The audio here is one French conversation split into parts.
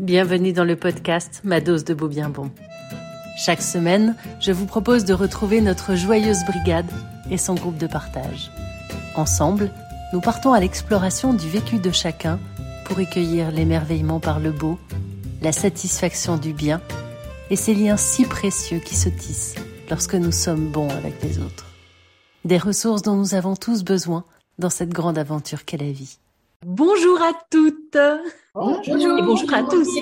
Bienvenue dans le podcast Ma dose de beau bien bon. Chaque semaine, je vous propose de retrouver notre joyeuse brigade et son groupe de partage. Ensemble, nous partons à l'exploration du vécu de chacun pour recueillir l'émerveillement par le beau, la satisfaction du bien et ces liens si précieux qui se tissent lorsque nous sommes bons avec les autres. Des ressources dont nous avons tous besoin dans cette grande aventure qu'est la vie. Bonjour à toutes. Bonjour. et bonjour à tous.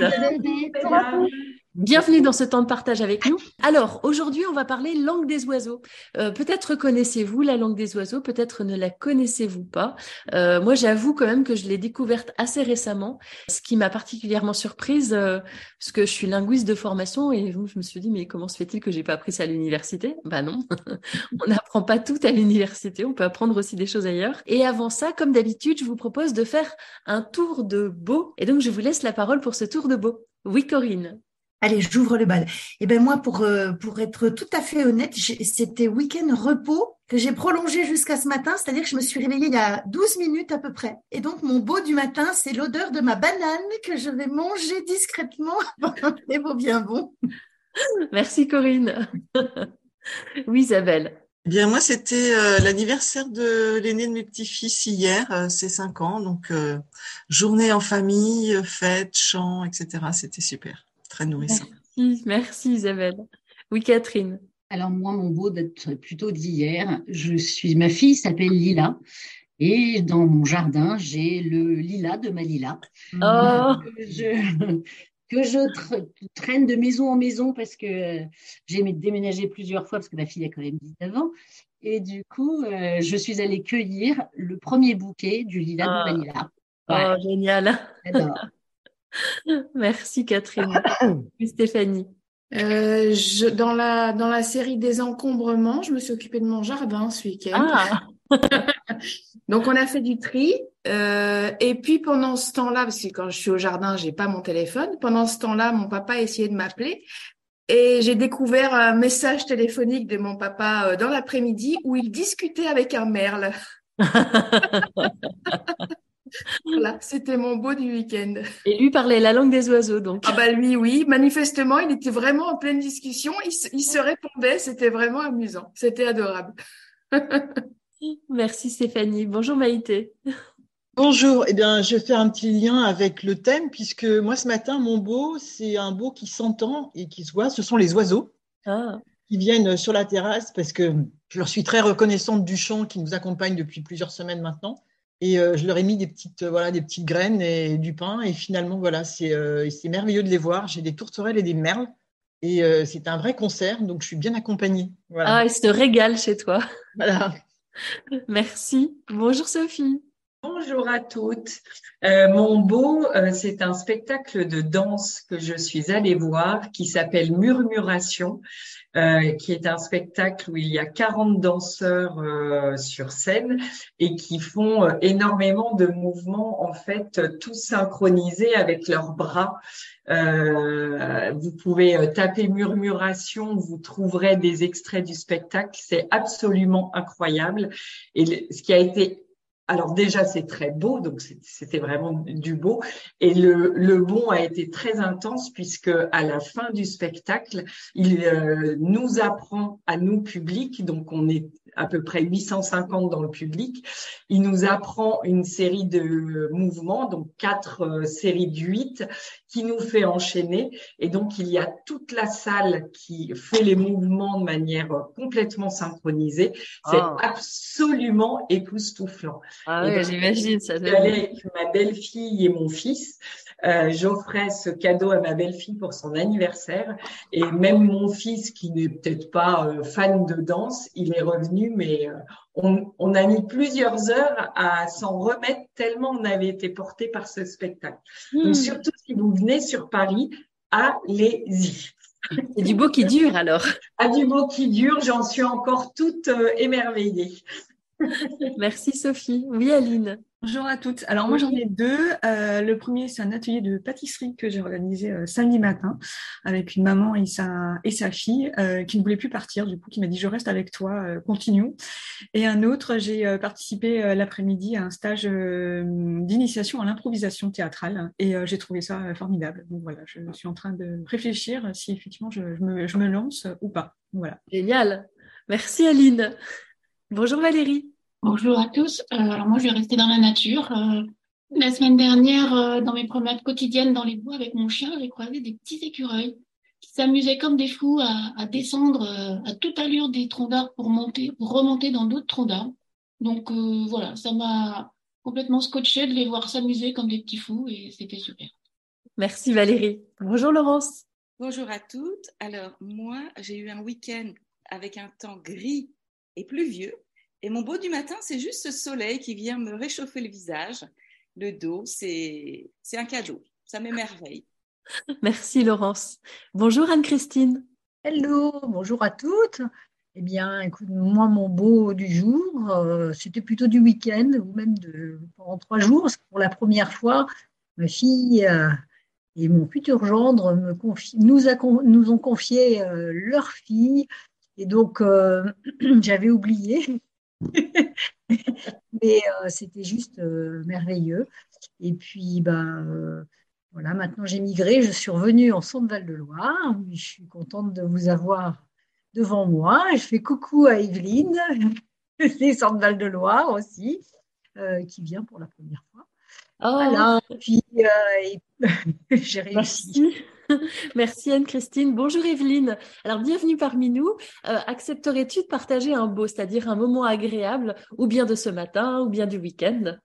Bienvenue dans ce temps de partage avec nous. Alors, aujourd'hui, on va parler langue des oiseaux. Euh, peut-être connaissez-vous la langue des oiseaux, peut-être ne la connaissez-vous pas. Euh, moi, j'avoue quand même que je l'ai découverte assez récemment, ce qui m'a particulièrement surprise, euh, parce que je suis linguiste de formation et je me suis dit, mais comment se fait-il que j'ai pas appris ça à l'université? Bah non, on n'apprend pas tout à l'université, on peut apprendre aussi des choses ailleurs. Et avant ça, comme d'habitude, je vous propose de faire un tour de beau. Et donc, je vous laisse la parole pour ce tour de beau. Oui, Corinne. Allez, j'ouvre le bal. Et eh ben moi, pour euh, pour être tout à fait honnête, c'était week-end repos que j'ai prolongé jusqu'à ce matin, c'est-à-dire que je me suis réveillée il y a 12 minutes à peu près. Et donc mon beau du matin, c'est l'odeur de ma banane que je vais manger discrètement pendant les beaux bien bon. Merci Corinne. oui Isabelle. Eh bien moi, c'était euh, l'anniversaire de l'aîné de mes petits-fils hier, euh, c'est 5 ans, donc journée en famille, fête, chant, etc. C'était super très nourrissant. Merci, merci Isabelle. Oui, Catherine. Alors moi, mon beau d'être plutôt d'hier. Je suis, ma fille s'appelle Lila. Et dans mon jardin, j'ai le lilas de ma Lila. Oh. Que je, traîne de maison en maison parce que j'ai déménagé plusieurs fois parce que ma fille a quand même 19 ans. Et du coup, euh, je suis allée cueillir le premier bouquet du lilas de ma Lila. Oh, génial. Merci Catherine. Stéphanie. Euh, je, dans la dans la série des encombrements, je me suis occupée de mon jardin ce week-end. Ah. Donc on a fait du tri euh, et puis pendant ce temps-là, parce que quand je suis au jardin, j'ai pas mon téléphone. Pendant ce temps-là, mon papa a essayé de m'appeler et j'ai découvert un message téléphonique de mon papa euh, dans l'après-midi où il discutait avec un merle. Voilà, c'était mon beau du week-end. Et lui parlait la langue des oiseaux, donc. Ah bah lui, oui. Manifestement, il était vraiment en pleine discussion. Il, se répondait. C'était vraiment amusant. C'était adorable. Merci Stéphanie. Bonjour Maïté. Bonjour. Eh bien, je fais un petit lien avec le thème puisque moi ce matin, mon beau, c'est un beau qui s'entend et qui se voit. Ce sont les oiseaux. Ah. qui viennent sur la terrasse parce que je leur suis très reconnaissante du chant qui nous accompagne depuis plusieurs semaines maintenant. Et euh, je leur ai mis des petites, euh, voilà, des petites graines et du pain. Et finalement, voilà, c'est euh, merveilleux de les voir. J'ai des tourterelles et des merles. Et c'est un vrai concert, donc je suis bien accompagnée. Voilà. Ah, ils se régalent chez toi. Voilà. Merci. Bonjour Sophie. Bonjour à toutes. Euh, mon beau, c'est un spectacle de danse que je suis allée voir qui s'appelle Murmuration euh, qui est un spectacle où il y a 40 danseurs euh, sur scène et qui font euh, énormément de mouvements, en fait, tous synchronisés avec leurs bras. vous pouvez taper murmuration, vous trouverez des extraits du spectacle. C'est absolument incroyable. Et ce qui a été alors déjà, c'est très beau, donc c'était vraiment du beau. Et le, le bon a été très intense puisque à la fin du spectacle, il euh, nous apprend à nous public, donc on est à peu près 850 dans le public. Il nous apprend une série de mouvements, donc quatre euh, séries de huit, qui nous fait enchaîner. Et donc, il y a toute la salle qui fait les mouvements de manière complètement synchronisée. C'est ah. absolument époustouflant. Ah oui, j'imagine. Ça avec ma belle-fille et mon fils. Euh, j'offrais ce cadeau à ma belle-fille pour son anniversaire. Et même mon fils, qui n'est peut-être pas euh, fan de danse, il est revenu, mais euh, on, on, a mis plusieurs heures à s'en remettre tellement on avait été porté par ce spectacle. Donc hmm. surtout si vous venez sur Paris, allez-y. C'est du beau qui dure alors. Ah, du beau qui dure, j'en suis encore toute émerveillée. Merci Sophie. Oui, Aline. Bonjour à toutes. Alors moi j'en ai deux. Euh, le premier c'est un atelier de pâtisserie que j'ai organisé euh, samedi matin avec une maman et sa et sa fille euh, qui ne voulait plus partir du coup qui m'a dit je reste avec toi, continuons. Et un autre j'ai participé l'après-midi à un stage d'initiation à l'improvisation théâtrale et j'ai trouvé ça formidable. Donc voilà, je suis en train de réfléchir si effectivement je, me, je me lance ou pas. Voilà. Génial. Merci Aline. Bonjour Valérie. Bonjour à tous. Euh, alors moi, je vais rester dans la nature. Euh, la semaine dernière, euh, dans mes promenades quotidiennes dans les bois avec mon chien, j'ai croisé des petits écureuils qui s'amusaient comme des fous à, descendre à toute allure des troncs d'arbres pour monter, pour remonter dans d'autres troncs d'arbres. Donc voilà, ça m'a complètement scotché de les voir s'amuser comme des petits fous et c'était super. Merci Valérie. Bonjour Laurence. Bonjour à toutes. Alors moi, j'ai eu un week-end avec un temps gris et pluvieux et mon beau du matin, c'est juste ce soleil qui vient me réchauffer le visage, le dos. C'est un cadeau. Ça m'émerveille. Merci Laurence. Bonjour Anne-Christine. Hello, bonjour à toutes. Eh bien, écoute, moi, mon beau du jour, euh, c'était plutôt du week-end ou même de, pendant trois jours. Parce que pour la première fois, ma fille euh, et mon futur gendre me nous, nous, ont confié euh, leur fille. Et donc, j'avais oublié. Mais euh, c'était juste euh, merveilleux. Et puis, ben, voilà, maintenant j'ai migré, je suis revenue en Centre-Val-de-Loire. Je suis contente de vous avoir devant moi. Je fais coucou à Evelyne, des Centre-Val-de-Loire aussi, qui vient pour la première fois. Oh. Voilà, puis j'ai réussi. Merci Anne-Christine. Bonjour Evelyne. Alors bienvenue parmi nous. Euh, accepterais-tu de partager un beau, c'est-à-dire un moment agréable, ou bien de ce matin, ou bien du week-end?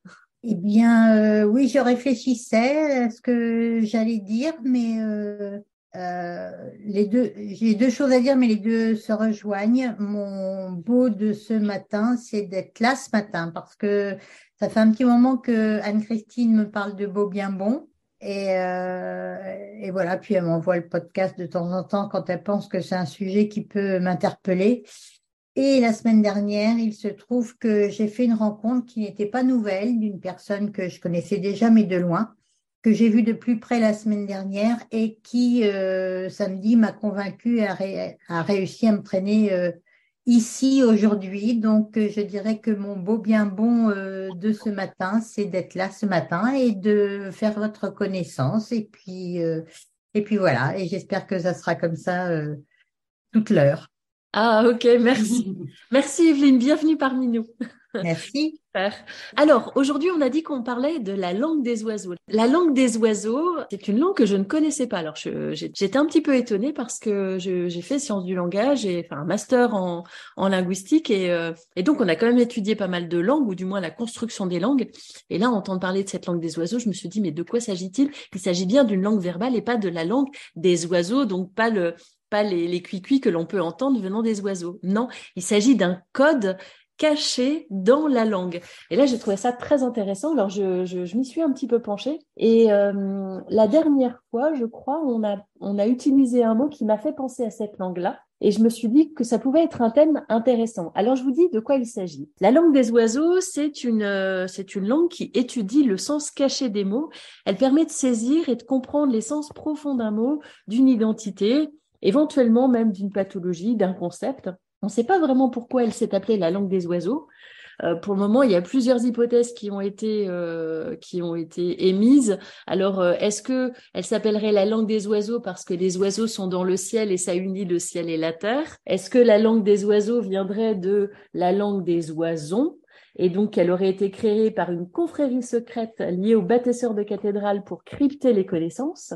Eh bien, euh, oui, je réfléchissais à ce que j'allais dire, mais euh, les deux, j'ai deux choses à dire, mais les deux se rejoignent. Mon beau de ce matin, c'est d'être là ce matin, parce que ça fait un petit moment que Anne-Christine me parle de beau bien bon. Et, euh, et, voilà, puis elle m'envoie le podcast de temps en temps quand elle pense que c'est un sujet qui peut m'interpeller. Et la semaine dernière, il se trouve que j'ai fait une rencontre qui n'était pas nouvelle d'une personne que je connaissais déjà, mais de loin, que j'ai vue de plus près la semaine dernière et qui, euh, samedi, m'a convaincue à, à, réussi à me traîner euh, ici aujourd'hui. Donc, euh, je dirais que mon beau bien bon euh, de ce matin, c'est d'être là ce matin et de faire votre connaissance. Et puis, euh, et puis voilà. Et j'espère que ça sera comme ça toute l'heure. Ah, ok, merci. merci Evelyne, bienvenue parmi nous. Merci. Alors, aujourd'hui, on a dit qu'on parlait de la langue des oiseaux. La langue des oiseaux, c'est une langue que je ne connaissais pas. Alors, j'étais un petit peu étonnée parce que j'ai fait sciences du langage et enfin un master en, linguistique et, euh, et, donc on a quand même étudié pas mal de langues ou du moins la construction des langues. Et là, entendre parler de cette langue des oiseaux, je me suis dit mais de quoi s'agit-il? Il s'agit bien d'une langue verbale et pas de la langue des oiseaux, donc pas le pas les, les cuicuis que l'on peut entendre venant des oiseaux. Non, il s'agit d'un code caché dans la langue. Et là, j'ai trouvé ça très intéressant. Alors, je, je, m'y suis un petit peu penchée. Et euh, la dernière fois, je crois, on a, on a utilisé un mot qui m'a fait penser à cette langue-là. Et je me suis dit que ça pouvait être un thème intéressant. Alors, je vous dis de quoi il s'agit. La langue des oiseaux, c'est une, euh, c'est une langue qui étudie le sens caché des mots. Elle permet de saisir et de comprendre les sens profonds d'un mot, d'une identité, éventuellement même d'une pathologie, d'un concept. On ne sait pas vraiment pourquoi elle s'est appelée la langue des oiseaux. Euh, pour le moment, il y a plusieurs hypothèses qui ont été euh, qui ont été émises. Alors, euh, est-ce que elle s'appellerait la langue des oiseaux parce que les oiseaux sont dans le ciel et ça unit le ciel et la terre? Est-ce que la langue des oiseaux viendrait de la langue des oisons? Et donc elle aurait été créée par une confrérie secrète liée aux bâtisseurs de cathédrales pour crypter les connaissances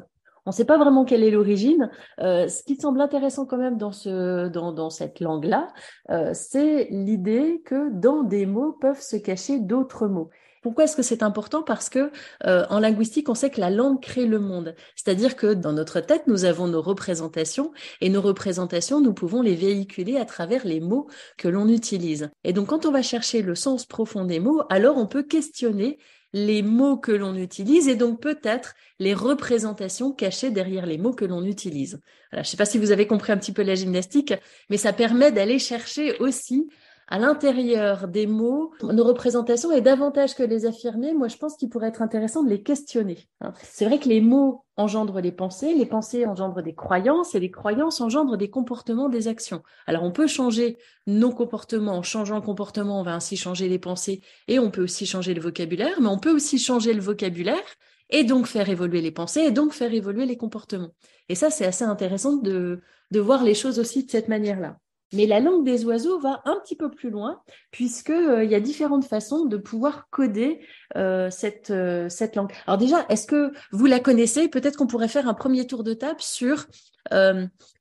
on ne sait pas vraiment quelle est l'origine. Euh, ce qui semble intéressant quand même dans, ce, dans, dans cette langue-là, euh, c'est l'idée que dans des mots peuvent se cacher d'autres mots. Pourquoi est-ce que c'est important? Parce que euh, en linguistique, on sait que la langue crée le monde. C'est-à-dire que dans notre tête, nous avons nos représentations et nos représentations, nous pouvons les véhiculer à travers les mots que l'on utilise. Et donc, quand on va chercher le sens profond des mots, alors on peut questionner les mots que l'on utilise et donc peut-être les représentations cachées derrière les mots que l'on utilise. je ne sais pas si vous avez compris un petit peu la gymnastique, mais ça permet d'aller chercher aussi à l'intérieur des mots, nos représentations, et davantage que les affirmer, moi je pense qu'il pourrait être intéressant de les questionner. Hein. C'est vrai que les mots engendrent les pensées, les pensées engendrent des croyances, et les croyances engendrent des comportements, des actions. Alors on peut changer nos comportements, en changeant le comportement, on va ainsi changer les pensées, et on peut aussi changer le vocabulaire, mais on peut aussi changer le vocabulaire, et donc faire évoluer les pensées, et donc faire évoluer les comportements. Et ça, c'est assez intéressant de, de voir les choses aussi de cette manière-là. Mais la langue des oiseaux va un petit peu plus loin, puisqu'il euh, y a différentes façons de pouvoir coder euh, cette, euh, cette langue. Alors déjà, est-ce que vous la connaissez? Peut-être qu'on pourrait faire un premier tour de table sur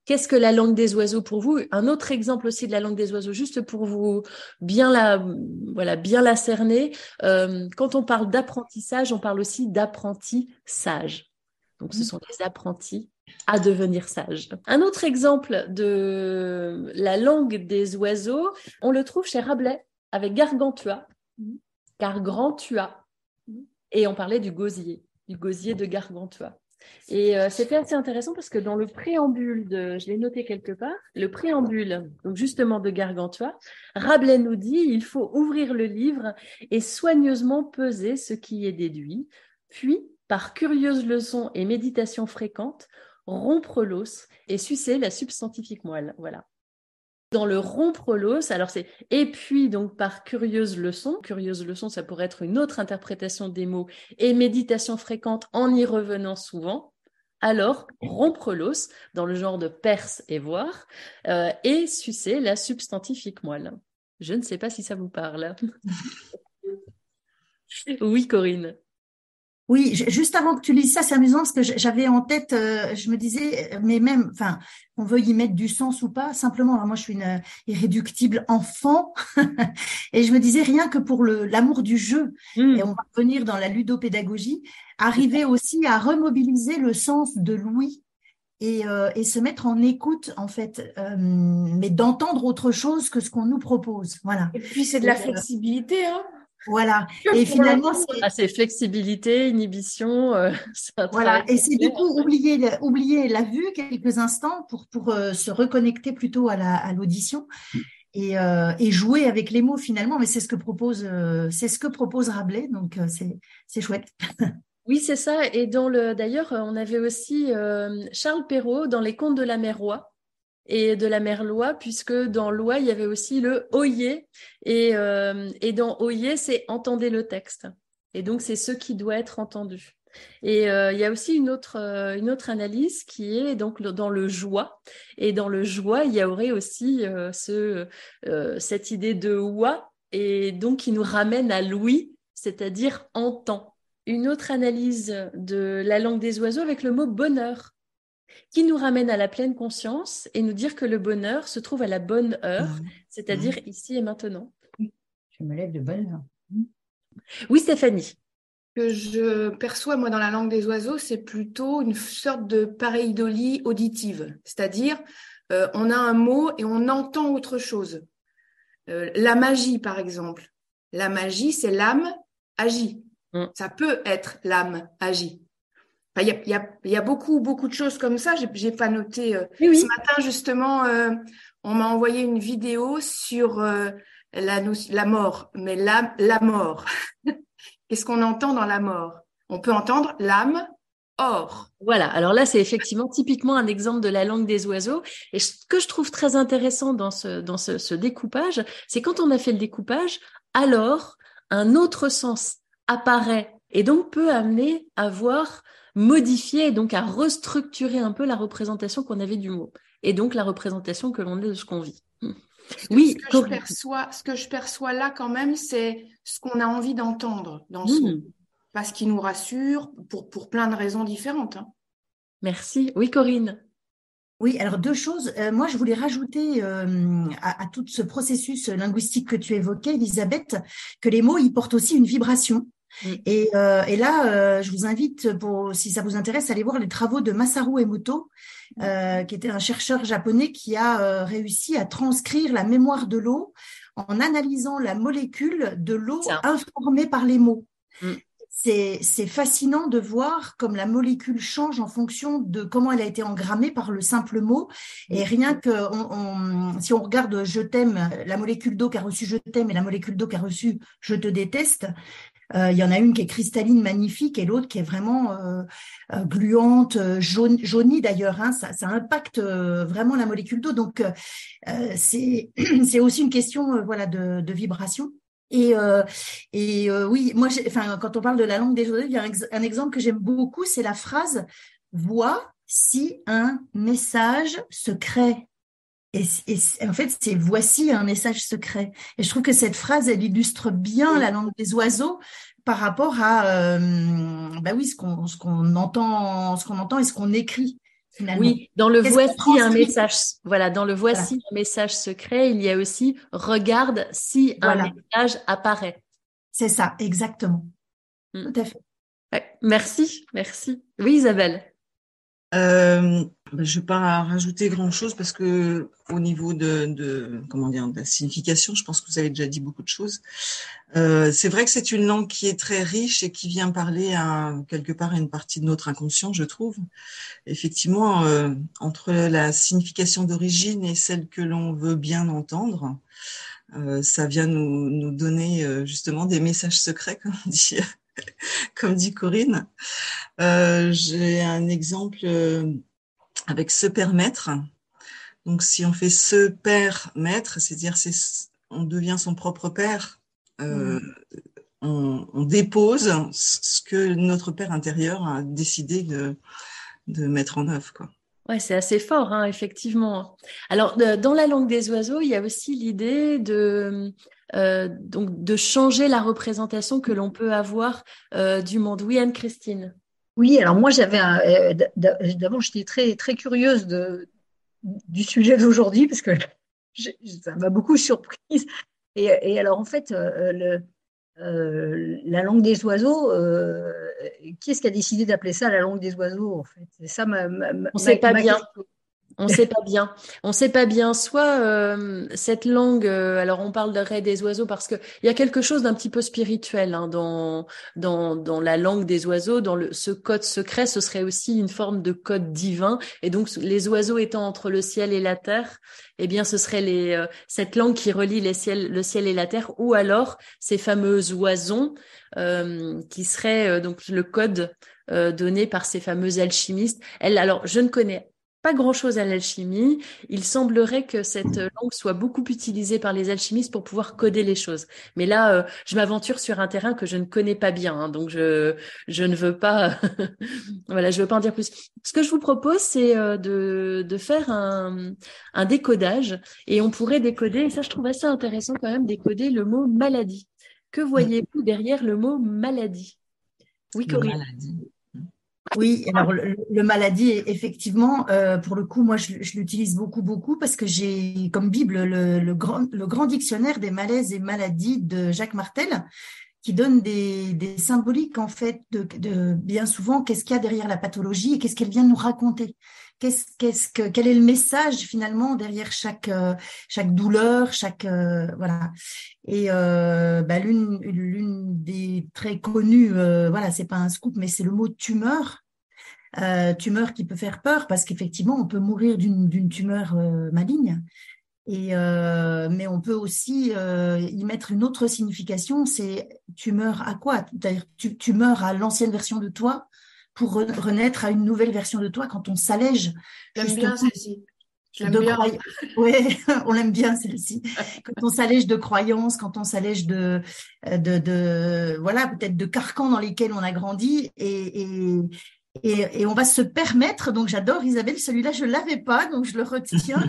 qu'est-ce que la langue des oiseaux pour vous? Un autre exemple aussi de la langue des oiseaux, juste pour vous bien la, voilà, bien la cerner. quand on parle d'apprentissage, on parle aussi d'apprenti sage. Donc, ce mmh. sont des apprentis à devenir sages. Un autre exemple de la langue des oiseaux, on le trouve chez Rabelais avec Gargantua, Gargantua. Et on parlait du gosier, du gosier de Gargantua. Et euh, c'était assez intéressant parce que dans le préambule de, je l'ai noté quelque part, le préambule, donc justement de Gargantua, Rabelais nous dit il faut ouvrir le livre et soigneusement peser ce qui est déduit, puis par curieuses leçons et méditations fréquentes, rompre l'os et sucer la substantifique moelle. Voilà. Dans le rompre l'os, alors c'est et puis donc par curieuse leçon, curieuse leçon, ça pourrait être une autre interprétation des mots et méditation fréquente en y revenant souvent. Alors, rompre l'os dans le genre de perce et voir euh, et sucer la substantifique moelle. Je ne sais pas si ça vous parle. oui, Corinne. Oui, juste avant que tu lises ça, c'est amusant parce que j'avais en tête, euh, je me disais, euh, mais même, enfin, on veut y mettre du sens ou pas, simplement, alors moi je suis une euh, irréductible enfant, et je me disais rien que pour l'amour du jeu, mmh. et on va revenir dans la ludopédagogie, arriver aussi à remobiliser le sens de l'ouïe et, et, se mettre en écoute en fait, mais d'entendre autre chose que ce qu'on nous propose. Voilà. Et puis c'est de la flexibilité, hein voilà. Et finalement, c'est flexibilité, inhibition. Euh, voilà. Et c'est du coup oublier, oublier la vue quelques instants pour pour euh, se reconnecter plutôt à la à l'audition et, euh, et jouer avec les mots finalement. Mais c'est ce que propose c'est ce que propose Rabelais. Donc c'est c'est chouette. Oui, c'est ça. Et dans le d'ailleurs, on avait aussi Charles Perrault dans les Contes de la Mère Roi et de la mère loi, puisque dans loi, il y avait aussi le oyer. Et, euh, et dans oyer, c'est entendez le texte. Et donc, c'est ce qui doit être entendu. Et euh, il y a aussi une autre, euh, une autre analyse qui est donc dans le joie. Et dans le joie, il y aurait aussi ce, cette idée de oie, et donc qui nous ramène à l'ouïe, c'est-à-dire entend. Une autre analyse de la langue des oiseaux avec le mot bonheur qui nous ramène à la pleine conscience et nous dire que le bonheur se trouve à la bonne heure, mmh. c'est-à-dire mmh. ici et maintenant. Je me lève de bonne heure. Mmh. Oui, Stéphanie. Que je perçois, moi, dans la langue des oiseaux, c'est plutôt une sorte de pareidolie auditive. C'est-à-dire, euh, on a un mot et on entend autre chose. Euh, la magie, par exemple. La magie, c'est l'âme agit. Ça peut être l'âme agit. Il y, a, y, a, beaucoup, beaucoup de choses comme ça. J'ai pas noté. Euh, ce matin, justement, euh, on m'a envoyé une vidéo sur euh, la, la mort. Mais la, la mort, qu'est-ce qu'on entend dans la mort? On peut entendre l'âme or. Voilà, alors là, c'est effectivement typiquement un exemple de la langue des oiseaux. Et ce que je trouve très intéressant dans ce, dans ce, ce découpage, c'est quand on a fait le découpage, alors un autre sens apparaît et donc peut amener à voir modifier et donc à restructurer un peu la représentation qu'on avait du mot et donc la représentation que l'on a de ce qu'on vit. Oui, ce que, je perçois, ce que je perçois là quand même, c'est ce qu'on a envie d'entendre dans ce mmh. parce qu'il nous rassure pour, pour plein de raisons différentes. Hein. Merci. Oui, Corinne. Oui, alors deux choses. Euh, moi, je voulais rajouter euh, à, à, tout ce processus linguistique que tu évoquais, Elisabeth, que les mots, ils portent aussi une vibration. Mm. Et, euh, et, là, euh, je vous invite, pour, si ça vous intéresse, à aller voir les travaux de Masaru Emoto, mm. euh, qui était un chercheur japonais qui a réussi à transcrire la mémoire de l'eau en analysant la molécule de l'eau informée par les mots. Mm. c'est fascinant de voir comme la molécule change en fonction de comment elle a été engrammée par le simple mot. Et rien que si on regarde je t'aime, la molécule d'eau qui a reçu je t'aime et la molécule d'eau qui a reçu je te déteste, il y en a une qui est cristalline, magnifique, et l'autre qui est vraiment euh, euh, gluante, jaune, jaunie d'ailleurs. Hein, ça, ça, impacte vraiment la molécule d'eau. Donc c'est c'est aussi une question voilà de, de vibration. Et, et oui, moi, enfin, quand on parle de la langue des oiseaux, il y a un, exemple que j'aime beaucoup, c'est la phrase "Vois si un message secret et, et, en fait, c'est voici un message secret. Et je trouve que cette phrase, elle illustre bien la langue des oiseaux par rapport à, euh, bah oui, ce qu'on ce qu'on entend, ce qu'on entend et ce qu'on écrit. Finalement. Oui, dans le voici un message, voilà, dans le voici un message secret, il y a aussi regarde si un message apparaît. C'est ça, exactement. Mm. Tout à fait. Merci, merci. Oui, Isabelle. Euh, je ne vais pas rajouter grand-chose parce que au niveau de, comment dire de la signification, je pense que vous avez déjà dit beaucoup de choses. Euh, c'est vrai que c'est une langue qui est très riche et qui vient parler à quelque part à une partie de notre inconscient, je trouve. Effectivement, euh, entre la signification d'origine et celle que l'on veut bien entendre, ça vient nous, nous donner justement des messages secrets, comme dit comme dit Corinne. Euh, j'ai un exemple euh, avec se permettre. Donc, si on fait se permettre, c'est-à-dire c'est on devient son propre père, euh, mm. on, on, dépose ce que notre père intérieur a décidé de, de mettre en œuvre, quoi. Ouais, c'est assez fort, hein, effectivement. Alors, dans la langue des oiseaux, il y a aussi l'idée de euh, donc de changer la représentation que l'on peut avoir euh, du monde. Oui, Anne-Christine. Oui, alors moi j'avais euh, d'abord j'étais très très curieuse de, du sujet d'aujourd'hui parce que ça m'a beaucoup surprise. Et, et, alors en fait, le, la langue des oiseaux, qui est-ce qui a décidé d'appeler ça la langue des oiseaux en fait? C'est ça ma, ma, On ne sait pas bien. On ne sait pas bien. On sait pas bien. Soit euh, cette langue, euh, alors on parle de des oiseaux parce que il y a quelque chose d'un petit peu spirituel hein, dans, dans la langue des oiseaux, dans le, ce code secret. Ce serait aussi une forme de code divin. Et donc les oiseaux étant entre le ciel et la terre, eh bien ce serait les euh, cette langue qui relie les ciels, le ciel et la terre, ou alors ces fameux oisons qui seraient donc le code donné par ces fameux alchimistes. Alors je ne connais pas grand-chose à l'alchimie. Il semblerait que cette langue soit beaucoup utilisée par les alchimistes pour pouvoir coder les choses. Mais là, euh, je m'aventure sur un terrain que je ne connais pas bien, hein, donc je je ne veux pas, voilà, je veux pas en dire plus. Ce que je vous propose, c'est euh, de de faire un un décodage et on pourrait décoder. Et ça, je trouve assez intéressant quand même décoder le mot maladie. Que voyez-vous derrière le mot maladie? Oui, Corinne. Oui, alors le, maladie, effectivement, euh, pour le coup, moi, je, l'utilise beaucoup, beaucoup parce que j'ai comme Bible le, grand, le grand dictionnaire des malaises et maladies de Jacques Martel, qui donne des, symboliques, en fait, de, de bien souvent, qu'est-ce qu'il y a derrière la pathologie et qu'est-ce qu'elle vient nous raconter. Qu'est-ce, qu'est-ce que, quel est le message finalement derrière chaque euh, chaque douleur, chaque euh, voilà. Et euh, bah, l'une l'une des très connues, voilà, c'est pas un scoop, mais c'est le mot tumeur. tumeur qui peut faire peur parce qu'effectivement on peut mourir d'une d'une tumeur maligne. Et mais on peut aussi y mettre une autre signification, c'est tumeur à quoi? C'est-à-dire tu meurs à l'ancienne version de toi pour renaître à une nouvelle version de toi quand on s'allège. J'aime bien celle-ci. Ouais, on l'aime bien celle-ci. Quand on s'allège de croyances, quand on s'allège de, de, de, voilà, peut-être de carcans dans lesquels on a grandi et, et, et, et on va se permettre. Donc j'adore Isabelle, celui-là je l'avais pas, donc je le retiens.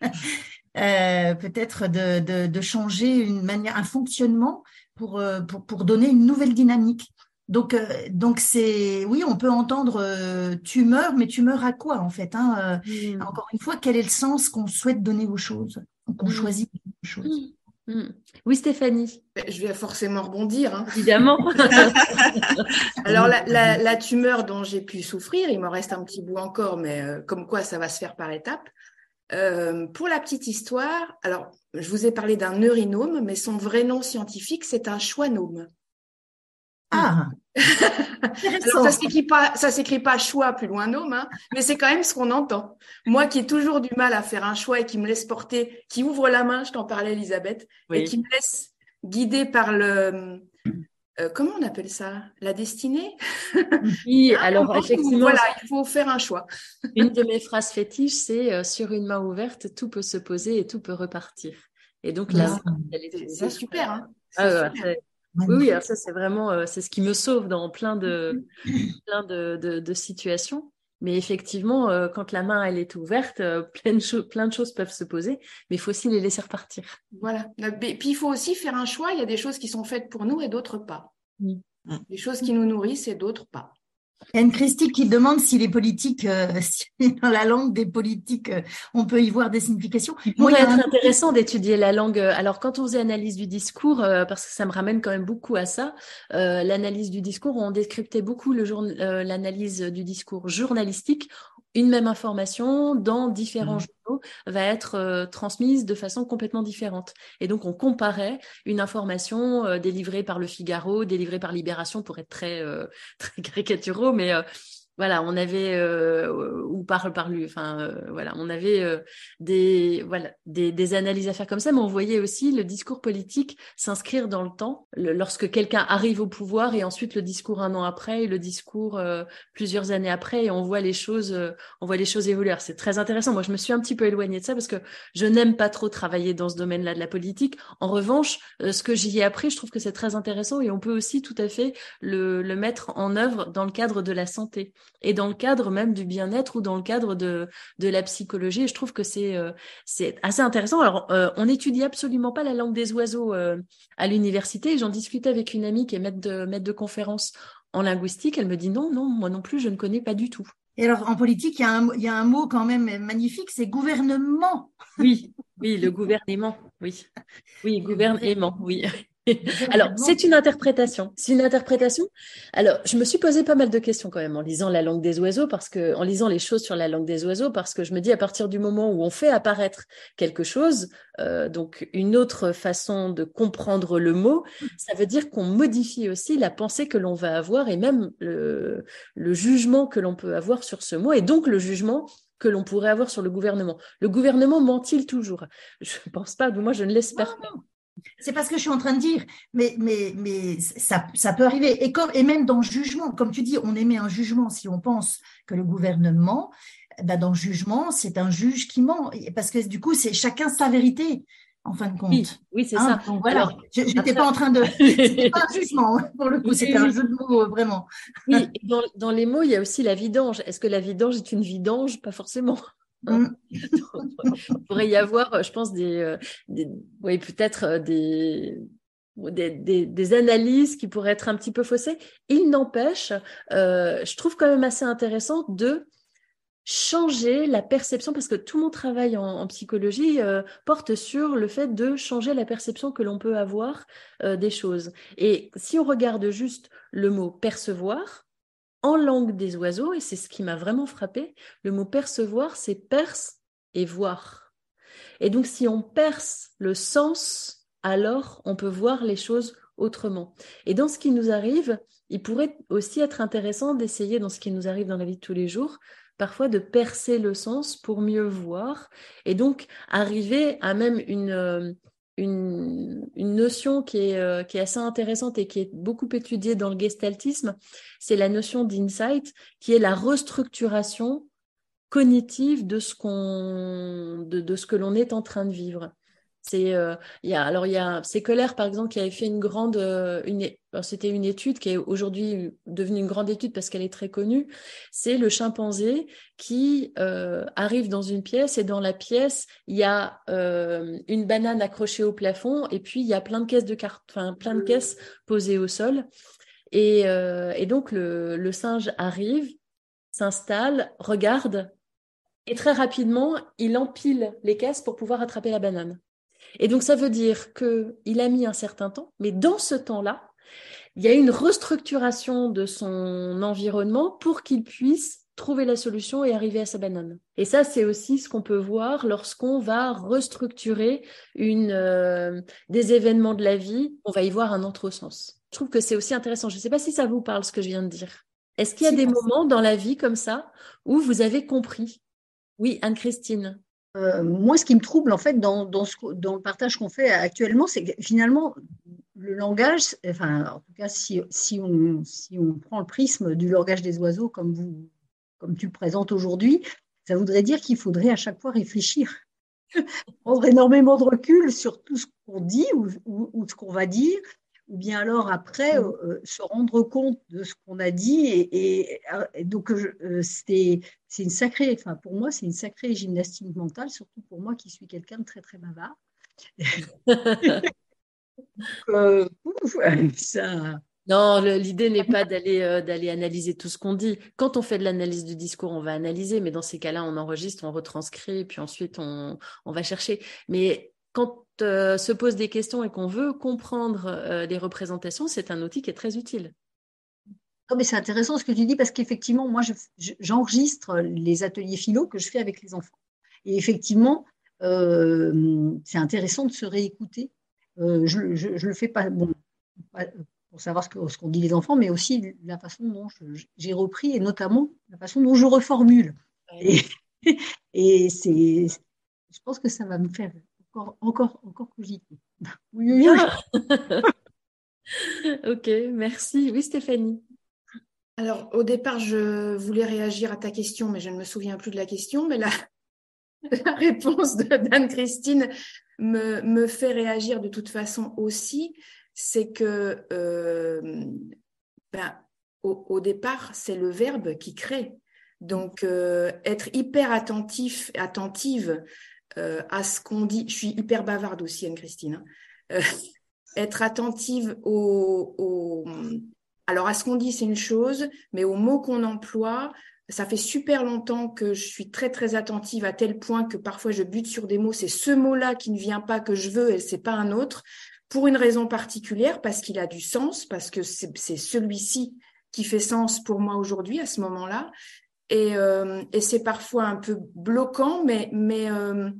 euh, peut-être de, de, de, changer une manière, un fonctionnement pour, euh, pour, pour donner une nouvelle dynamique. Donc, euh, donc c'est oui, on peut entendre euh, tumeur, mais tumeur à quoi en fait hein, euh, mmh. Encore une fois, quel est le sens qu'on souhaite donner aux choses, qu'on mmh. choisit aux choses? Mmh. Oui, Stéphanie. Je vais forcément rebondir, hein. évidemment. Alors la, la, la, tumeur dont j'ai pu souffrir, il me reste un petit bout encore, mais comme quoi ça va se faire par étapes. pour la petite histoire, alors je vous ai parlé d'un neurinome, mais son vrai nom scientifique c'est un schwannome. Ah, Alors, ça s'écrit pas, ça s'écrit pas choix plus loin d'homme, hein, mais c'est quand même ce qu'on entend. Moi qui ai toujours du mal à faire un choix et qui me laisse porter, qui ouvre la main, je t'en parlais Elisabeth, et qui me laisse guider par le, euh, comment on appelle ça? La destinée? Oui, alors effectivement. Voilà, il faut faire un choix. une de mes phrases fétiches, c'est euh, sur une main ouverte, tout peut se poser et tout peut repartir. Et donc là, c'est super. Hein ah, super. Oui, ça c'est vraiment euh, c'est ce qui me sauve dans plein de plein de, de, situations. Mais effectivement, euh, quand la main elle est ouverte, euh, plein, de plein de choses peuvent se poser, mais il faut aussi les laisser repartir. Voilà. Et puis il faut aussi faire un choix. Il y a des choses qui sont faites pour nous et d'autres pas. Des choses qui nous nourrissent et d'autres pas. Il y a une Christique qui demande si les politiques, euh, si dans la langue des politiques, euh, on peut y voir des significations. Il pourrait être intéressant d'étudier la langue. Euh, alors, quand on faisait analyse du discours, parce que ça me ramène quand même beaucoup à ça, l'analyse du discours, on décryptait beaucoup l'analyse du discours journalistique une même information dans différents mmh. journaux va être euh, transmise de façon complètement différente. Et donc, on comparait une information euh, délivrée par le Figaro, délivrée par Libération, pour être très, euh, très caricaturaux, mais voilà, on avait euh, ou par par lui, enfin euh, voilà, on avait euh, des voilà des, analyses à faire comme ça, mais on voyait aussi le discours politique s'inscrire dans le temps lorsque quelqu'un arrive au pouvoir et ensuite le discours un an après et le discours plusieurs années après et on voit les choses on voit les choses évoluer. C'est très intéressant. Moi, je me suis un petit peu éloignée de ça parce que je n'aime pas trop travailler dans ce domaine-là de la politique. En revanche, ce que j'y ai appris, je trouve que c'est très intéressant et on peut aussi tout à fait le, le mettre en œuvre dans le cadre de la santé et dans le cadre même du bien-être ou dans le cadre de, de la psychologie. je trouve que c'est euh, c'est assez intéressant. Alors, euh, on n'étudie absolument pas la langue des oiseaux euh, à l'université. J'en discutais avec une amie qui est maître de, maître de conférence en linguistique. Elle me dit non, non, moi non plus, je ne connais pas du tout. Et alors, en politique, il y a un, il y a un mot quand même magnifique, c'est gouvernement. Oui, oui, le gouvernement, oui. Oui, gouvernement, oui. Alors, c'est une interprétation. C'est une interprétation. Alors, je me suis posé pas mal de questions quand même en lisant la langue des oiseaux, parce que, en lisant les choses sur la langue des oiseaux, parce que je me dis à partir du moment où on fait apparaître quelque chose, euh, donc une autre façon de comprendre le mot, ça veut dire qu'on modifie aussi la pensée que l'on va avoir et même le, le jugement que l'on peut avoir sur ce mot, et donc le jugement que l'on pourrait avoir sur le gouvernement. Le gouvernement ment-il toujours? Je ne pense pas, moi je ne l'espère pas. C'est parce que je suis en train de dire, mais, mais, mais ça, ça peut arriver. Et, comme, et même dans le jugement, comme tu dis, on émet un jugement si on pense que le gouvernement, ben dans le jugement, c'est un juge qui ment. Parce que du coup, c'est chacun sa vérité, en fin de compte. Oui, c'est hein, ça. voilà, je n'étais pas en train de. C'était pas un jugement, hein, pour le coup, c'était un jeu de mots, vraiment. Oui, dans, dans les mots, il y a aussi la vidange. Est-ce que la vidange est une vidange? Pas forcément. Mm. il pourrait y avoir, je pense, des, euh, oui, peut-être euh, des, des, des, analyses qui pourraient être un petit peu faussées. Il n'empêche, euh, je trouve quand même assez intéressant de changer la perception, parce que tout mon travail en, psychologie porte sur le fait de changer la perception que l'on peut avoir des choses. Et si on regarde juste le mot percevoir, en langue des oiseaux, et c'est ce qui m'a vraiment frappé, le mot percevoir, c'est perce et voir. Et donc si on perce le sens, alors on peut voir les choses autrement. Et dans ce qui nous arrive, il pourrait aussi être intéressant d'essayer, dans ce qui nous arrive dans la vie de tous les jours, parfois de percer le sens pour mieux voir, et donc arriver à même une, une, notion qui est, euh, qui est assez intéressante et qui est beaucoup étudiée dans le gestaltisme, c'est la notion d'insight, qui est la restructuration cognitive de, ce que l'on est en train de vivre. C'est euh, y a alors il y a c'est Keller par exemple qui avait fait une grande euh, une c'était une étude qui est aujourd'hui devenue une grande étude parce qu'elle est très connue. C'est le chimpanzé qui euh, arrive dans une pièce et dans la pièce il y a une banane accrochée au plafond et puis il y a plein de caisses de cartes, enfin plein de caisses posées au sol et, et donc le singe arrive, s'installe, regarde et très rapidement, il empile les caisses pour pouvoir attraper la banane. Et donc, ça veut dire qu'il a mis un certain temps, mais dans ce temps-là, il y a une restructuration de son environnement pour qu'il puisse trouver la solution et arriver à sa banane. Et ça, c'est aussi ce qu'on peut voir lorsqu'on va restructurer une, euh, des événements de la vie. On va y voir un autre sens. Je trouve que c'est aussi intéressant. Je ne sais pas si ça vous parle ce que je viens de dire. Est-ce qu'il y a des moments dans la vie comme ça où vous avez compris? Oui, Anne-Christine. Euh, moi, ce qui me trouble en fait dans, le partage qu'on fait actuellement, c'est que finalement, le langage, enfin, en tout cas, si, on, prend le prisme du langage des oiseaux comme, vous, comme tu le présentes aujourd'hui, ça voudrait dire qu'il faudrait à chaque fois réfléchir, prendre énormément de recul sur tout ce qu'on dit ou, ce qu'on va dire, ou bien alors après mm. euh, se rendre compte de ce qu'on a dit. Et, et, donc, euh, c'est une sacrée, enfin, pour moi, c'est une sacrée gymnastique mentale, surtout pour moi qui suis quelqu'un de très, très bavard. Euh, non, l'idée n'est pas d'aller euh, d'aller analyser tout ce qu'on dit. Quand on fait de l'analyse du discours, on va analyser, mais dans ces cas-là, on enregistre, on retranscrit, et puis ensuite on, on va chercher. Mais quand euh, se posent des questions et qu'on veut comprendre les représentations, c'est un outil qui est très utile. Non, mais c'est intéressant ce que tu dis parce qu'effectivement, moi, j'enregistre les ateliers philo que je fais avec les enfants. Et effectivement, c'est intéressant de se réécouter euh, je, ne le fais pas, bon, pour savoir ce qu'on dit les enfants, mais aussi la façon dont j'ai repris et notamment la façon dont je reformule. Et, et c'est, je pense que ça va me faire encore, encore, encore cogiter. Oui, ok, merci. Oui, Stéphanie. Alors, au départ, je voulais réagir à ta question, mais je ne me souviens plus de la question. Mais la, la réponse d'Anne-Christine me, me, fait réagir de toute façon aussi, c'est que euh, ben, au, départ, c'est le verbe qui crée. Donc, euh, être hyper attentif, attentive euh, à ce qu'on dit. Je suis hyper bavarde aussi, Anne-Christine. Hein. être attentive au, au, alors à ce qu'on dit, c'est une chose, mais aux mots qu'on emploie, ça fait super longtemps que je suis très très attentive à tel point que parfois je bute sur des mots. C'est ce mot-là qui ne vient pas que je veux et c'est pas un autre pour une raison particulière parce qu'il a du sens parce que c'est celui-ci qui fait sens pour moi aujourd'hui à ce moment-là et, euh, et c'est parfois un peu bloquant mais euh,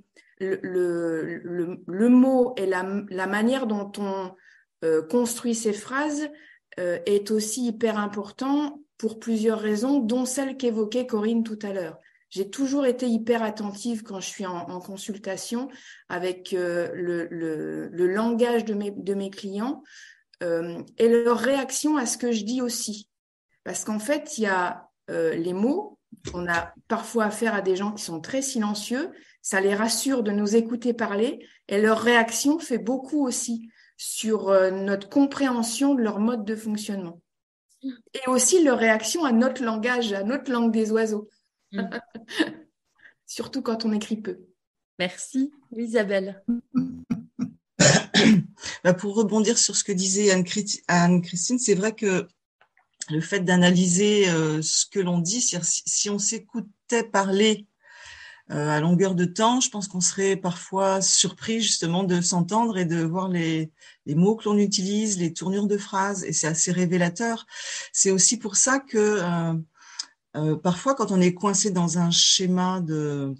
le, mot et la, manière dont on euh, construit ces phrases est aussi hyper important pour plusieurs raisons, dont celle qu'évoquait Corinne tout à l'heure. J'ai toujours été hyper attentive quand je suis en, consultation avec le, langage de mes, clients et leur réaction à ce que je dis aussi. Parce qu'en fait, il y a les mots, on a parfois affaire à des gens qui sont très silencieux, ça les rassure de nous écouter parler et leur réaction fait beaucoup aussi sur notre compréhension de leur mode de fonctionnement et aussi leur réaction à notre langage, à notre langue des oiseaux. Mm. Surtout quand on écrit peu. Merci, Isabelle. Bah, pour rebondir sur ce que disait Anne-Christine, c'est vrai que le fait d'analyser euh, ce que l'on dit, si on s'écoutait parler euh, à longueur de temps, je pense qu'on serait parfois surpris justement de s'entendre et de voir les, mots que l'on utilise, les tournures de phrases, et c'est assez révélateur. C'est aussi pour ça que euh, parfois, quand on est coincé dans un schéma de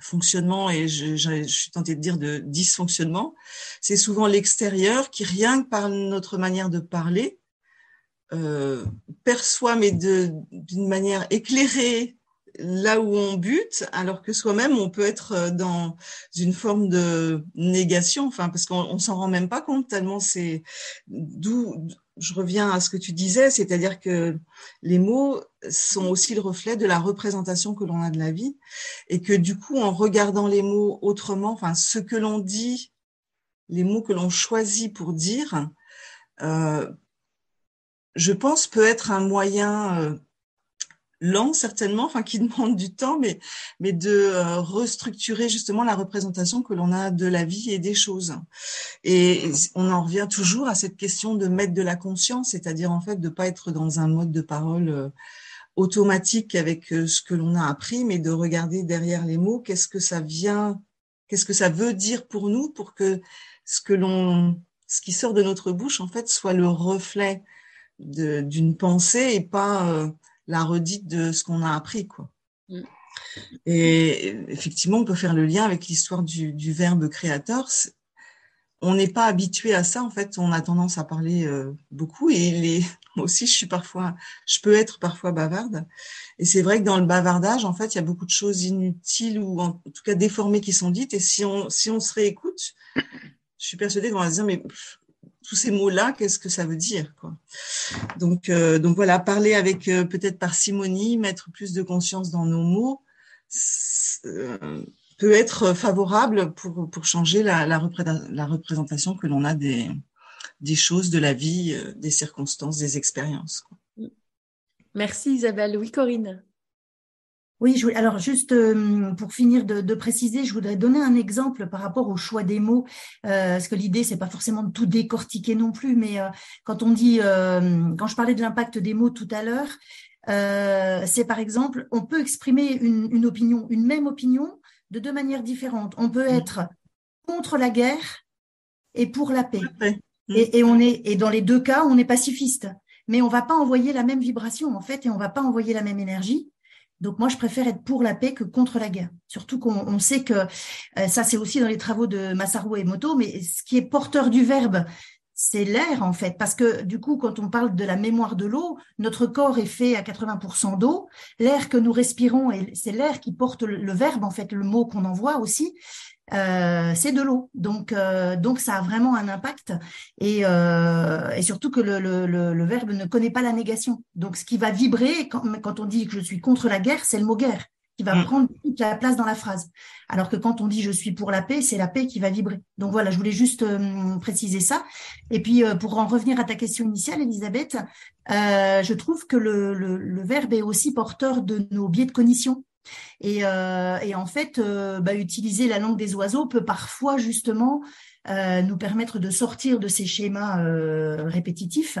fonctionnement et je suis tentée de dire de dysfonctionnement, c'est souvent l'extérieur qui, rien que par notre manière de parler, euh, perçoit, mais d'une manière éclairée, là où on bute, alors que soi-même, on peut être euh, dans une forme de négation, enfin, parce qu'on on, s'en rend même pas compte tellement c'est d'où je reviens à ce que tu disais, c'est-à-dire que les mots sont aussi le reflet de la représentation que l'on a de la vie, et que du coup, en regardant les mots autrement, enfin, ce que l'on dit, les mots que l'on choisit pour dire, euh, je pense peut être un moyen euh, lent certainement, enfin qui demande du temps, mais de euh, restructurer justement la représentation que l'on a de la vie et des choses. Et on en revient toujours à cette question de mettre de la conscience, c'est-à-dire en fait de pas être dans un mode de parole euh, automatique avec ce que l'on a appris, mais de regarder derrière les mots, qu'est-ce que ça vient, qu'est-ce que ça veut dire pour nous, pour que l'on, ce qui sort de notre bouche en fait soit le reflet d'une pensée et pas la redite de ce qu'on a appris, quoi. Mm. Et effectivement, on peut faire le lien avec l'histoire du, verbe créateur. on n'est pas habitué à ça. En fait, on a tendance à parler euh, beaucoup et les, moi aussi, je suis parfois, je peux être parfois bavarde. Et c'est vrai que dans le bavardage, en fait, il y a beaucoup de choses inutiles ou en tout cas déformées qui sont dites. Et si on, si on se réécoute, je suis persuadée qu'on va se dire, mais tous ces mots-là, qu'est-ce que ça veut dire quoi? Donc, euh, donc voilà, parler avec euh, peut-être parcimonie, mettre plus de conscience dans nos mots peut être favorable pour, pour changer la, la, représentation que l'on a des, des choses, de la vie, euh, des circonstances, des expériences. Merci Isabelle. Oui, Corinne. Oui, je, alors juste euh, pour finir de, de, préciser, je voudrais donner un exemple par rapport au choix des mots, euh, parce que l'idée c'est pas forcément de tout décortiquer non plus, mais euh, quand on dit, euh, quand je parlais de l'impact des mots tout à l'heure, c'est par exemple, on peut exprimer une, une, opinion, une même opinion, de deux manières différentes. On peut être contre la guerre et pour la paix. Et, et, on est, et dans les deux cas, on est pacifiste. Mais on va pas envoyer la même vibration, en fait, et on va pas envoyer la même énergie. Donc moi, je préfère être pour la paix que contre la guerre. Surtout qu'on on sait que euh, ça, c'est aussi dans les travaux de Masaru Emoto, mais ce qui est porteur du verbe, c'est l'air en fait, parce que du coup, quand on parle de la mémoire de l'eau, notre corps est fait à 80% d'eau. L'air que nous respirons, c'est l'air qui porte le, verbe en fait, le mot qu'on envoie aussi. Euh, c'est de l'eau, donc euh, donc ça a vraiment un impact et, euh, et surtout que le, le, le, verbe ne connaît pas la négation. Donc ce qui va vibrer quand, quand on dit que je suis contre la guerre, c'est le mot guerre qui va mm. prendre toute la place dans la phrase. Alors que quand on dit je suis pour la paix, c'est la paix qui va vibrer. Donc voilà, je voulais juste euh, préciser ça. Et puis euh, pour en revenir à ta question initiale, Elisabeth, euh, je trouve que le, le, verbe est aussi porteur de nos biais de cognition. Et, et en fait, bah, utiliser la langue des oiseaux peut parfois justement nous permettre de sortir de ces schémas répétitifs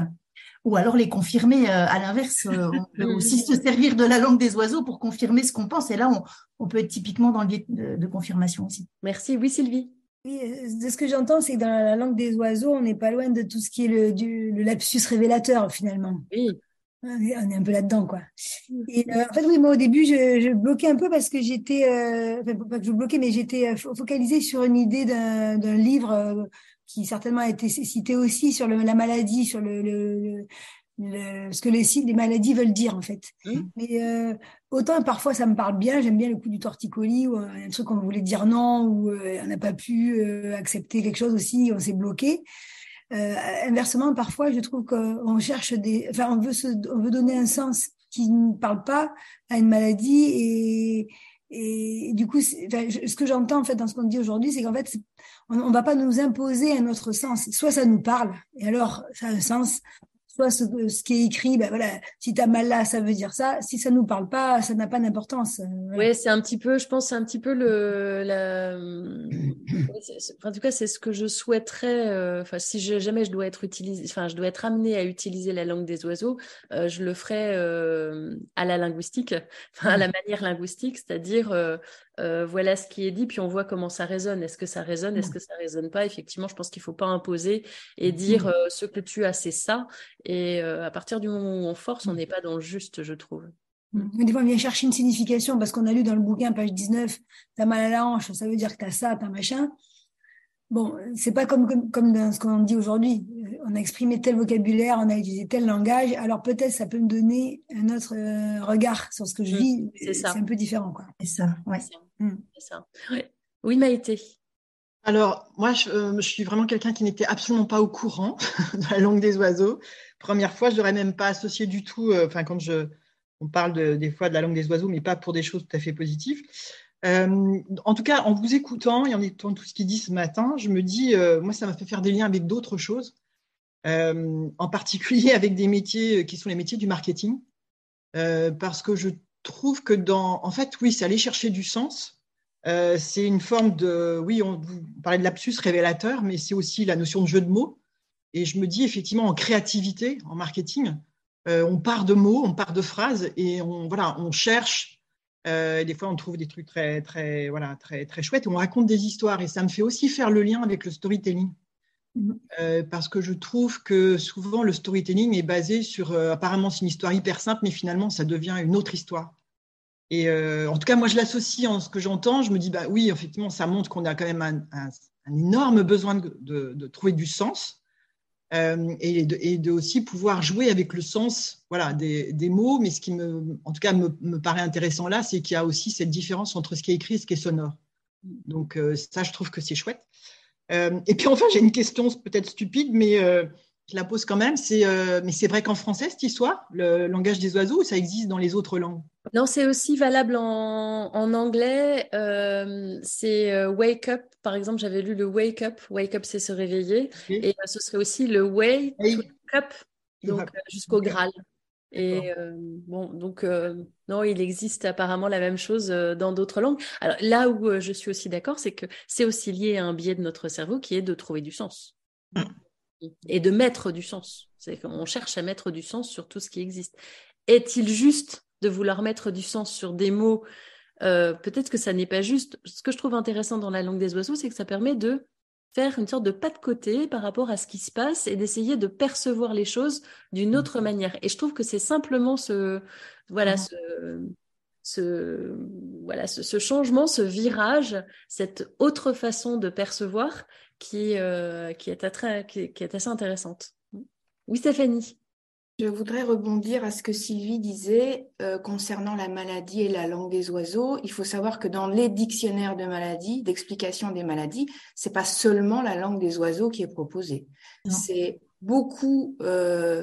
ou alors les confirmer euh, à l'inverse. Euh, on peut aussi se servir de la langue des oiseaux pour confirmer ce qu'on pense. Et là, on, peut être typiquement dans le biais de, confirmation aussi. Merci. Oui, Sylvie. Oui, euh, de ce que j'entends, c'est que dans la langue des oiseaux, on n'est pas loin de tout ce qui est le, du, le lapsus révélateur, finalement. Oui. On est, un peu là-dedans, quoi. Et en fait, oui, moi, au début, je, bloquais un peu parce que j'étais, enfin, pas que je bloquais, mais j'étais focalisée sur une idée d'un livre qui certainement a été cité aussi sur le, la maladie, sur le, le, le, ce que les, les maladies veulent dire en fait. Mmh. Mais euh, autant parfois ça me parle bien, j'aime bien le coup du torticolis ou un truc qu'on voulait dire non ou euh, on n'a pas pu euh, accepter quelque chose aussi, on s'est bloqué. Euh, inversement, parfois je trouve qu'on cherche des, enfin on veut se, on veut donner un sens qui ne parle pas à une maladie et et du coup, ce que j'entends en fait dans ce qu'on dit aujourd'hui, c'est qu'en fait, on ne va pas nous imposer un autre sens. Soit ça nous parle, et alors ça a un sens, soit ce, ce, qui est écrit, ben voilà, si tu as mal là, ça veut dire ça. Si ça nous parle pas, ça n'a pas d'importance. Euh, oui, c'est un petit peu, je pense, c'est un petit peu le, la... en tout cas, c'est ce que je souhaiterais. Euh, enfin, si je, jamais je dois être utilisé, enfin, je dois être amené à utiliser la langue des oiseaux, euh, je le ferai à la linguistique, enfin, à la manière linguistique, c'est-à-dire euh, voilà ce qui est dit, puis on voit comment ça résonne. Est-ce que ça résonne Est-ce que ça résonne pas? Effectivement, je pense qu'il faut pas imposer et dire euh, ce que tu as, c'est ça. Et euh, à partir du moment où on force, on n'est pas dans le juste, je trouve. Des fois, on vient chercher une signification parce qu'on a lu dans le bouquin, page 19, t'as mal à la hanche, ça veut dire que t'as ça, t'as machin. Bon, c'est pas comme, comme, comme dans ce qu'on dit aujourd'hui. On a exprimé tel vocabulaire, on a utilisé tel langage, alors peut-être ça peut me donner un autre regard sur ce que je mmh, vis. C'est un peu différent, quoi. C'est ça, ouais. Mm. Ça. Oui, Maïté. Alors, moi, euh, je, suis vraiment quelqu'un qui n'était absolument pas au courant de la langue des oiseaux. Première fois, je n'aurais même pas associé du tout, euh, enfin, quand je, on parle des fois de la langue des oiseaux, mais pas pour des choses tout à fait positives. Euh, en tout cas, en vous écoutant et en écoutant tout ce qu'il dit ce matin, je me dis, moi, ça m'a fait faire des liens avec d'autres choses, en particulier avec des métiers qui sont les métiers du marketing, parce que je trouve que dans, en fait, oui, c'est aller chercher du sens. Euh, c'est une forme de, oui, on, parlait de lapsus révélateur, mais c'est aussi la notion de jeu de mots. Et je me dis effectivement en créativité, en marketing, euh, on part de mots, on part de phrases et on, voilà, on cherche. Euh, des fois, on trouve des trucs très, très, voilà, très, très chouettes. Et on raconte des histoires et ça me fait aussi faire le lien avec le storytelling. Mm-hmm. parce que je trouve que souvent le storytelling est basé sur apparemment c'est une histoire hyper simple, mais finalement ça devient une autre histoire. Et euh, en tout cas, moi, je l'associe en ce que j'entends. Je me dis, bah oui, effectivement, ça montre qu'on a quand même un, énorme besoin de, trouver du sens euh, et, de, aussi pouvoir jouer avec le sens voilà, des, mots. Mais ce qui, me, en tout cas, me, paraît intéressant là, c'est qu'il y a aussi cette différence entre ce qui est écrit et ce qui est sonore. Donc euh, ça, je trouve que c'est chouette. Euh, et puis enfin, j'ai une question peut-être stupide, mais je la pose quand même. C'est, mais c'est vrai qu'en français, cette histoire, le langage des oiseaux, ça existe dans les autres langues non, c'est aussi valable en, anglais. Euh, c'est euh, wake up. Par exemple, j'avais lu le wake up. Wake up, c'est se réveiller. Et euh, ce serait aussi le way to up, donc jusqu'au Graal. Et bon, donc non, il existe apparemment la même chose dans d'autres langues. Alors là où je suis aussi d'accord, c'est que c'est aussi lié à un biais de notre cerveau qui est de trouver du sens mm. Et de mettre du sens. C'est qu'on cherche à mettre du sens sur tout ce qui existe. Est-il juste de vouloir mettre du sens sur des mots, euh, peut-être que ça n'est pas juste. Ce que je trouve intéressant dans la langue des oiseaux, c'est que ça permet de faire une sorte de pas de côté par rapport à ce qui se passe et d'essayer de percevoir les choses d'une autre manière. Et je trouve que c'est simplement ce, voilà, mmh. ce, voilà, ce, changement, ce virage, cette autre façon de percevoir qui, euh, qui, est, qui, qui est assez intéressante. Oui, Stéphanie. Je voudrais rebondir à ce que Sylvie disait euh, concernant la maladie et la langue des oiseaux. Il faut savoir que dans les dictionnaires de maladies, d'explication des maladies, c'est pas seulement la langue des oiseaux qui est proposée. C'est beaucoup euh,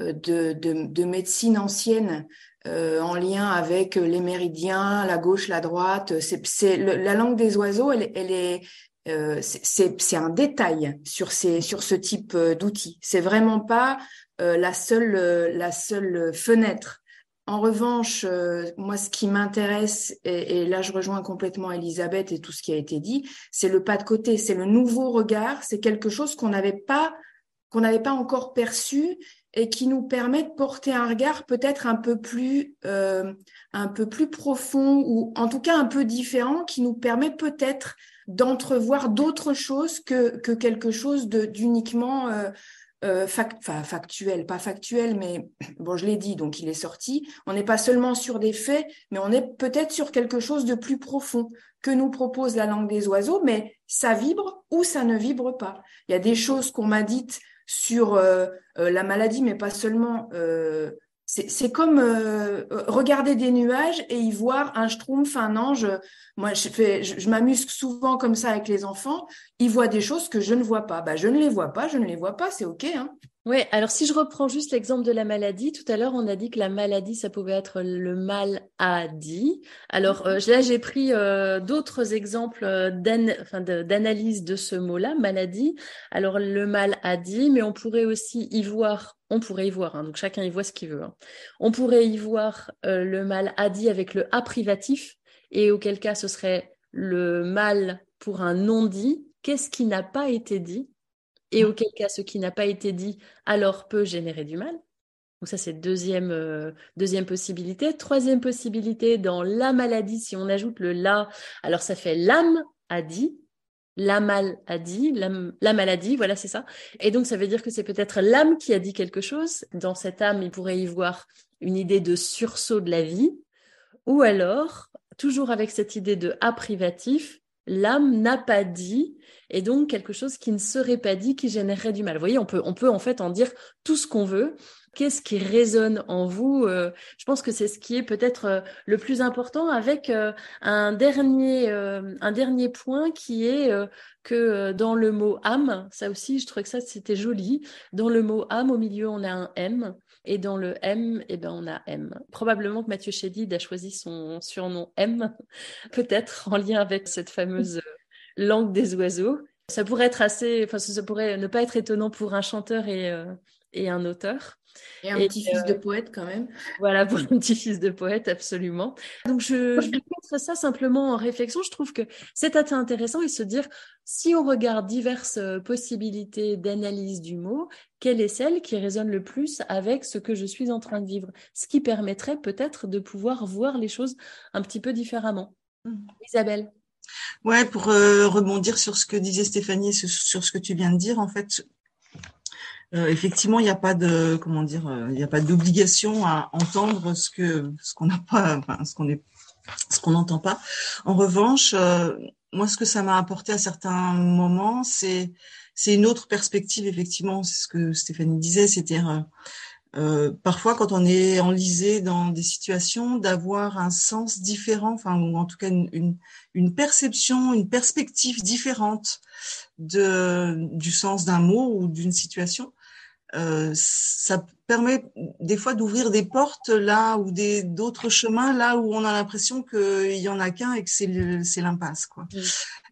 de, de, de, médecine ancienne euh, en lien avec les méridiens, la gauche, la droite. C'est la langue des oiseaux, elle, elle est euh, c'est un détail sur ces sur ce type euh, d'outils. C'est vraiment pas euh, la seule euh, la seule fenêtre. En revanche, euh, moi, ce qui m'intéresse, et, là je rejoins complètement Elisabeth et tout ce qui a été dit, c'est le pas de côté, c'est le nouveau regard, c'est quelque chose qu'on n'avait pas qu'on n'avait pas encore perçu et qui nous permet de porter un regard peut-être un peu plus euh, un peu plus profond ou en tout cas un peu différent, qui nous permet peut-être d'entrevoir d'autres choses que que quelque chose d'uniquement euh, euh, factuel, pas factuel, mais bon, je l'ai dit, donc il est sorti. On n'est pas seulement sur des faits, mais on est peut-être sur quelque chose de plus profond que nous propose la langue des oiseaux, mais ça vibre ou ça ne vibre pas. Il y a des choses qu'on m'a dites sur euh, euh, la maladie, mais pas seulement c'est comme euh, regarder des nuages et y voir un schtroumpf, un ange. Moi, je, m'amuse souvent comme ça avec les enfants. Ils voient des choses que je ne vois pas. Bah, je ne les vois pas, je ne les vois pas, c'est OK. Hein. Oui, alors si je reprends juste l'exemple de la maladie, tout à l'heure on a dit que la maladie ça pouvait être le mal à dit. Alors euh, là j'ai pris euh, d'autres exemples d'analyse de ce mot-là, maladie. Alors le mal à dit, mais on pourrait aussi y voir on pourrait y voir, hein, donc chacun y voit ce qu'il veut. Hein. On pourrait y voir euh, le mal a dit avec le a privatif, et auquel cas ce serait le mal pour un non dit. Qu'est-ce qui n'a pas été dit? Et auquel cas ce qui n'a pas été dit alors peut générer du mal. Donc ça c'est deuxième euh, deuxième possibilité. Troisième possibilité dans la maladie, si on ajoute le la, alors ça fait l'âme a dit la maladie, la, la maladie, voilà, c'est ça. Et donc, ça veut dire que c'est peut-être l'âme qui a dit quelque chose. Dans cette âme, il pourrait y voir une idée de sursaut de la vie. Ou alors, toujours avec cette idée de a privatif, l'âme n'a pas dit, et donc quelque chose qui ne serait pas dit, qui générerait du mal. Vous voyez, on peut, on peut en fait en dire tout ce qu'on veut, Qu'est-ce qui résonne en vous euh, Je pense que c'est ce qui est peut-être euh, le plus important avec euh, un dernier un dernier point qui est que dans le mot âme, ça aussi je trouvais que ça c'était joli. Dans le mot âme au milieu on a un M et dans le M eh ben on a M. Probablement que Mathieu Chédid a choisi son surnom M, peut-être en lien avec cette fameuse langue des oiseaux. Ça pourrait être assez, enfin ça pourrait ne pas être étonnant pour un chanteur et et un auteur. Et un petit-fils de euh, poète quand même. Voilà, pour un petit-fils de poète, absolument. Donc je, je vais mettre ça simplement en réflexion. Je trouve que c'est assez intéressant et se dire, si on regarde diverses euh, possibilités d'analyse du mot, quelle est celle qui résonne le plus avec ce que je suis en train de vivre? Ce qui permettrait peut-être de pouvoir voir les choses un petit peu différemment. Mmh. Isabelle Ouais, pour euh, rebondir sur ce que disait Stéphanie, sur ce que tu viens de dire, en fait, euh, effectivement, il n'y a pas de comment dire, euh, il n'y a pas d'obligation à entendre ce que ce qu'on n'a pas, enfin, ce qu'on n'est ce qu'on n'entend pas. En revanche, euh, moi, ce que ça m'a apporté à certains moments, c'est c'est une autre perspective, effectivement. C'est ce que Stéphanie disait, c'était euh, parfois quand on est enlisé dans des situations, d'avoir un sens différent, enfin ou en tout cas une, une, une perception, une perspective différente de du sens d'un mot ou d'une situation. Euh, ça permet des fois d'ouvrir des portes là ou des d'autres chemins là où on a l'impression qu'il y en a qu'un et que c'est c'est l'impasse quoi.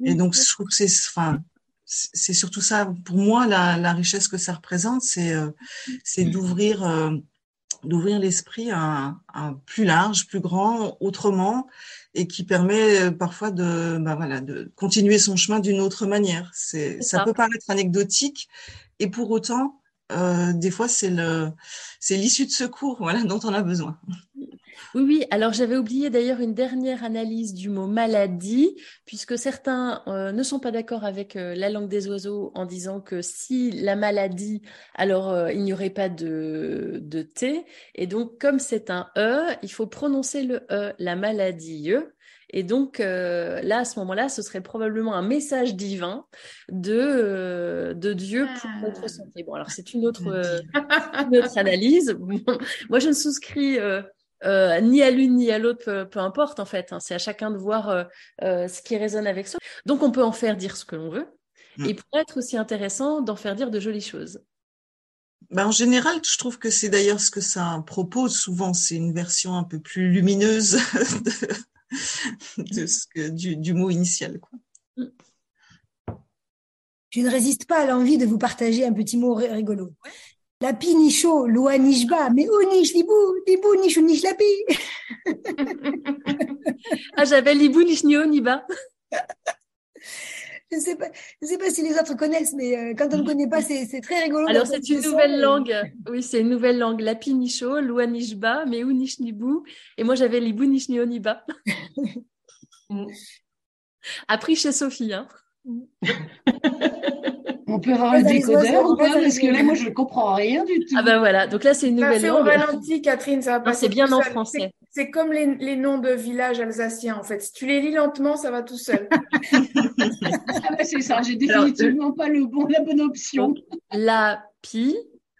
Et donc je trouve que c'est enfin c'est surtout ça pour moi la, la richesse que ça représente c'est euh, c'est d'ouvrir euh, d'ouvrir l'esprit à, un plus large plus grand autrement et qui permet parfois de bah voilà de continuer son chemin d'une autre manière. C'est ça, ça. peut paraître anecdotique et pour autant euh, des fois, c'est le, c'est l'issue de secours, voilà, dont on a besoin. Oui, oui. Alors, j'avais oublié d'ailleurs une dernière analyse du mot maladie, puisque certains euh, ne sont pas d'accord avec euh, la langue des oiseaux en disant que si la maladie, alors il n'y aurait pas de, de T. Et donc, comme c'est un E, il faut prononcer le E, la maladie. Et donc euh, là, à ce moment-là, ce serait probablement un message divin de, euh, de Dieu pour ah. notre santé. Bon, alors c'est une autre, euh, une autre analyse. Moi, je ne souscris euh, ni à l'une ni à l'autre, peu, peu, importe en fait. Hein. C'est à chacun de voir ce qui résonne avec soi. Donc on peut en faire dire ce que l'on veut. Mm. Et pour être aussi intéressant d'en faire dire de jolies choses. Ben, en général, je trouve que c'est d'ailleurs ce que ça propose souvent. C'est une version un peu plus lumineuse de, de ce que, du, du, mot initial. Quoi. Je ne résiste pas à l'envie de vous partager un petit mot rigolo. La pi nicho, loa nishba, mais où niche libou, libou niche ou niche la ah, j'avais libou niche ni niba je ne sais pas, je sais pas si les autres connaissent, mais euh, quand on ne connaît pas, c'est très rigolo. Alors c'est une nouvelle langue. Oui, c'est une nouvelle langue. Lapi Nisho, Lua Nishba, Meu Nishnibu. Et moi j'avais Libu Nishnio-Niba. Appris chez Sophie. Hein. On peut avoir un décodeur ou pas Parce que là, moi, je ne comprends rien du tout. Ah ben voilà, donc là, c'est une nouvelle langue. au ralenti, Catherine, ça va passer. C'est bien en français. C'est comme les, les, noms de villages alsaciens, en fait. Si tu les lis lentement, ça va tout seul. ah ben c'est ça, j'ai définitivement pas le bon, la bonne option. la pi,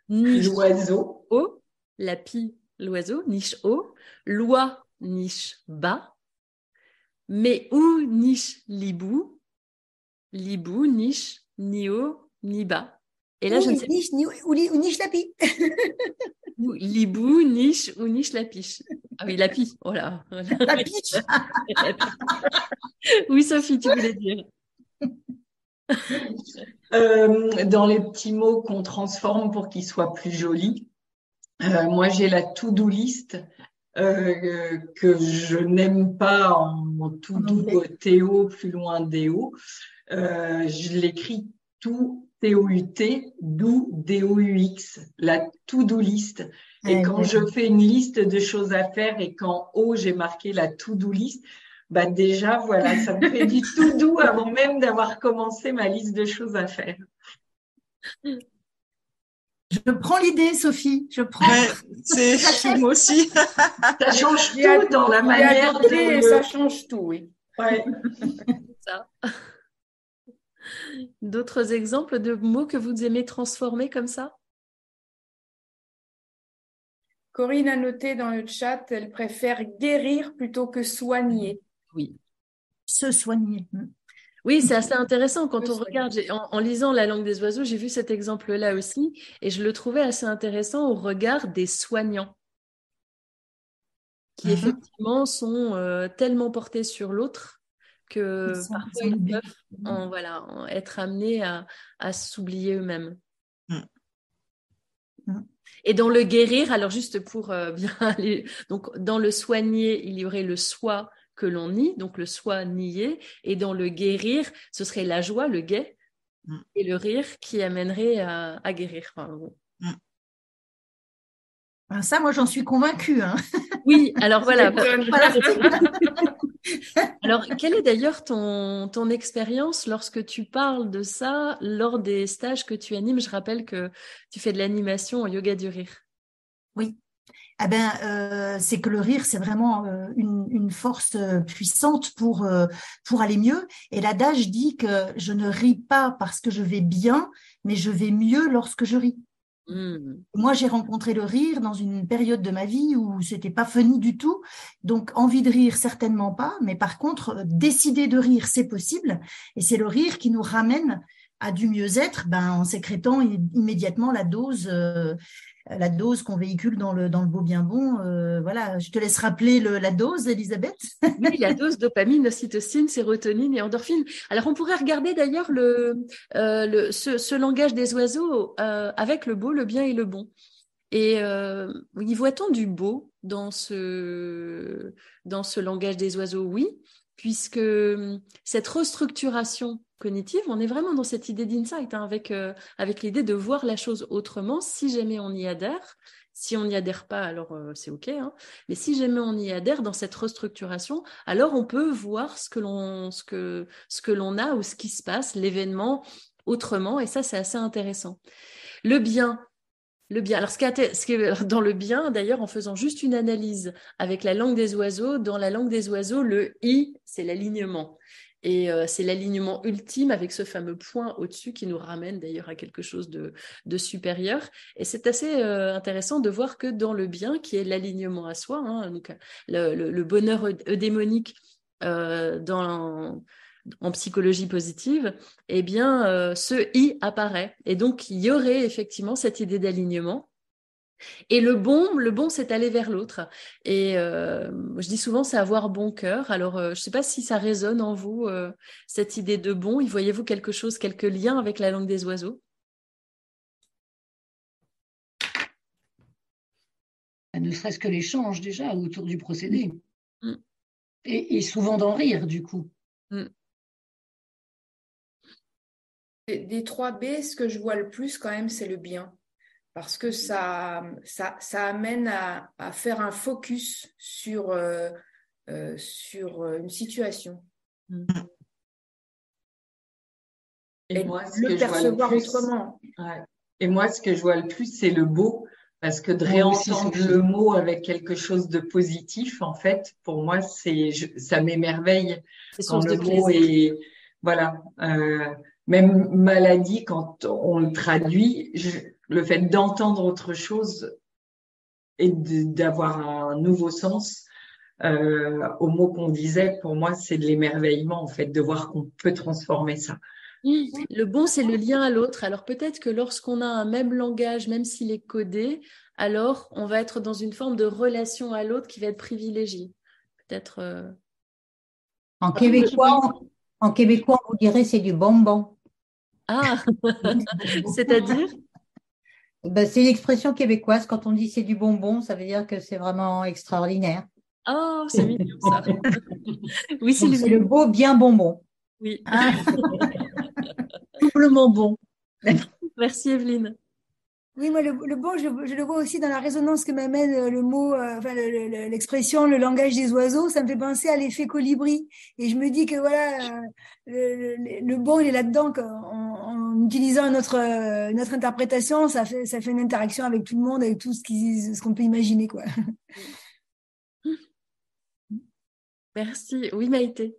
niche l'oiseau. O, la pi, l'oiseau, niche O, loi, niche bas, mais ou, niche libou, libou, niche, ni haut, ni bas. Et là, je ne sais niche, ni, ou, ou niche lapi. Libou, niche ou niche lapiche. Ah oui, lapi. Oh là. Lapiche. oui, Sophie, tu voulais dire. Euh, dans les petits mots qu'on transforme pour qu'ils soient plus jolis, euh, moi j'ai la to-do list euh, que je n'aime pas en to-do Théo plus loin. Euh, je l'écris tout T-O-U-T, do, D-O-U-X, la to-do list. Et quand je fais une liste de choses à faire et qu'en haut j'ai marqué la to-do list, bah déjà voilà, ça me fait du tout doux avant même d'avoir commencé ma liste de choses à faire. Je prends l'idée, Sophie. Je prends. c'est chez moi aussi. ça change tout dans la manière de. Ça change tout, oui. Ouais. ça. D'autres exemples de mots que vous aimez transformer comme ça? Corinne a noté dans le chat, elle préfère guérir plutôt que soigner. Oui. Se soigner. Oui, c'est assez intéressant quand on regarde. En, lisant la langue des oiseaux, j'ai vu cet exemple-là aussi, et je le trouvais assez intéressant au regard des soignants, qui mm-hmm. effectivement sont euh, tellement portés sur l'autre que parfois ils peuvent en, voilà, être amenés à, à s'oublier eux-mêmes. Mm. Mm. Et dans le guérir, alors juste pour euh, bien aller, donc dans le soigner, il y aurait le soi que l'on nie, donc le soi nié, et dans le guérir, ce serait la joie, le gai, mm. et le rire qui amènerait à, à guérir. Enfin, ben, ça, moi, j'en suis convaincue. Hein. Oui, alors voilà. alors, quelle est d'ailleurs ton, expérience lorsque tu parles de ça lors des stages que tu animes? Je rappelle que tu fais de l'animation en yoga du rire. Oui. ah ben, euh, c'est que le rire, c'est vraiment euh, une, force euh, puissante pour aller mieux. Et l'adage dit que je ne ris pas parce que je vais bien, mais je vais mieux lorsque je ris. Mmh. Moi, j'ai rencontré le rire dans une période de ma vie où c'était pas funny du tout. Donc, envie de rire, certainement pas. Mais par contre, décider de rire, c'est possible. Et c'est le rire qui nous ramène à du mieux-être ben, en sécrétant immédiatement la dose la dose qu'on véhicule dans le, dans le beau bien bon. Euh, voilà, je te laisse rappeler la dose, Elisabeth. oui, la dose dopamine, ocytocine, sérotonine et endorphine. Alors, on pourrait regarder d'ailleurs le, euh, le, ce, langage des oiseaux euh, avec le beau, le bien et le bon. Et y voit-on du beau dans ce, dans ce langage des oiseaux? Oui, puisque cette restructuration cognitive, on est vraiment dans cette idée d'insight, hein, avec, euh, avec l'idée de voir la chose autrement, si jamais on y adhère. Si on n'y adhère pas, alors euh, c'est OK. Hein. Mais si jamais on y adhère dans cette restructuration, alors on peut voir ce que l'on ce ce a ou ce qui se passe, l'événement autrement. Et ça, c'est assez intéressant. Le bien, le bien. Alors, ce qui est, dans le bien, d'ailleurs, en faisant juste une analyse avec la langue des oiseaux, dans la langue des oiseaux, le i, c'est l'alignement. Et euh, c'est l'alignement ultime avec ce fameux point au-dessus qui nous ramène d'ailleurs à quelque chose de, supérieur. Et c'est assez euh, intéressant de voir que dans le bien, qui est l'alignement à soi, hein, donc le, bonheur eudémonique euh, dans en psychologie positive, eh bien, ce i apparaît. Et donc, il y aurait effectivement cette idée d'alignement. Et le bon, le bon, c'est aller vers l'autre. Et euh, je dis souvent, c'est avoir bon cœur. Alors, euh, je ne sais pas si ça résonne en vous, cette idée de bon. Y voyez-vous quelque chose, quelques liens avec la langue des oiseaux? Ne serait-ce que l'échange déjà autour du procédé. Mm. Et, souvent d'en rire, du coup. Mm. des trois B, ce que je vois le plus quand même, c'est le bien. Parce que ça, ça, ça amène à, à, faire un focus sur, euh, euh, sur une situation. Et, moi, ce le percevoir autrement. Et moi, ce que je vois le plus, c'est le beau. Parce que de réentendre le mot avec quelque chose de positif, en fait, pour moi, c'est ça m'émerveille quand le mot est voilà. Euh, même maladie, quand on le traduit, le fait d'entendre autre chose et d'avoir un nouveau sens euh, au mot qu'on disait, pour moi, c'est de l'émerveillement, en fait, de voir qu'on peut transformer ça. Le bon, c'est le lien à l'autre. Alors peut-être que lorsqu'on a un même langage, même s'il est codé, alors on va être dans une forme de relation à l'autre qui va être privilégiée. Peut-être. Euh, en québécois, en québécois, vous direz c'est du bonbon. Ah, c'est-à-dire? Ben, C'est l'expression québécoise. Quand on dit c'est du bonbon, ça veut dire que c'est vraiment extraordinaire. Oh, c'est mignon ça. oui, c'est le, beau bien bonbon. Oui. Ah. Doublement bon. Merci Evelyne. Oui, moi, le, bon, je, le vois aussi dans la résonance que m'amène euh, le mot, euh, enfin, l'expression, le, langage des oiseaux. Ça me fait penser à l'effet colibri. Et je me dis que voilà, euh, le, bon, il est là-dedans. En, utilisant notre, interprétation, ça fait, ça fait une interaction avec tout le monde, avec tout ce qu'on ce qu'on peut imaginer, quoi. Merci. Oui, Maïté.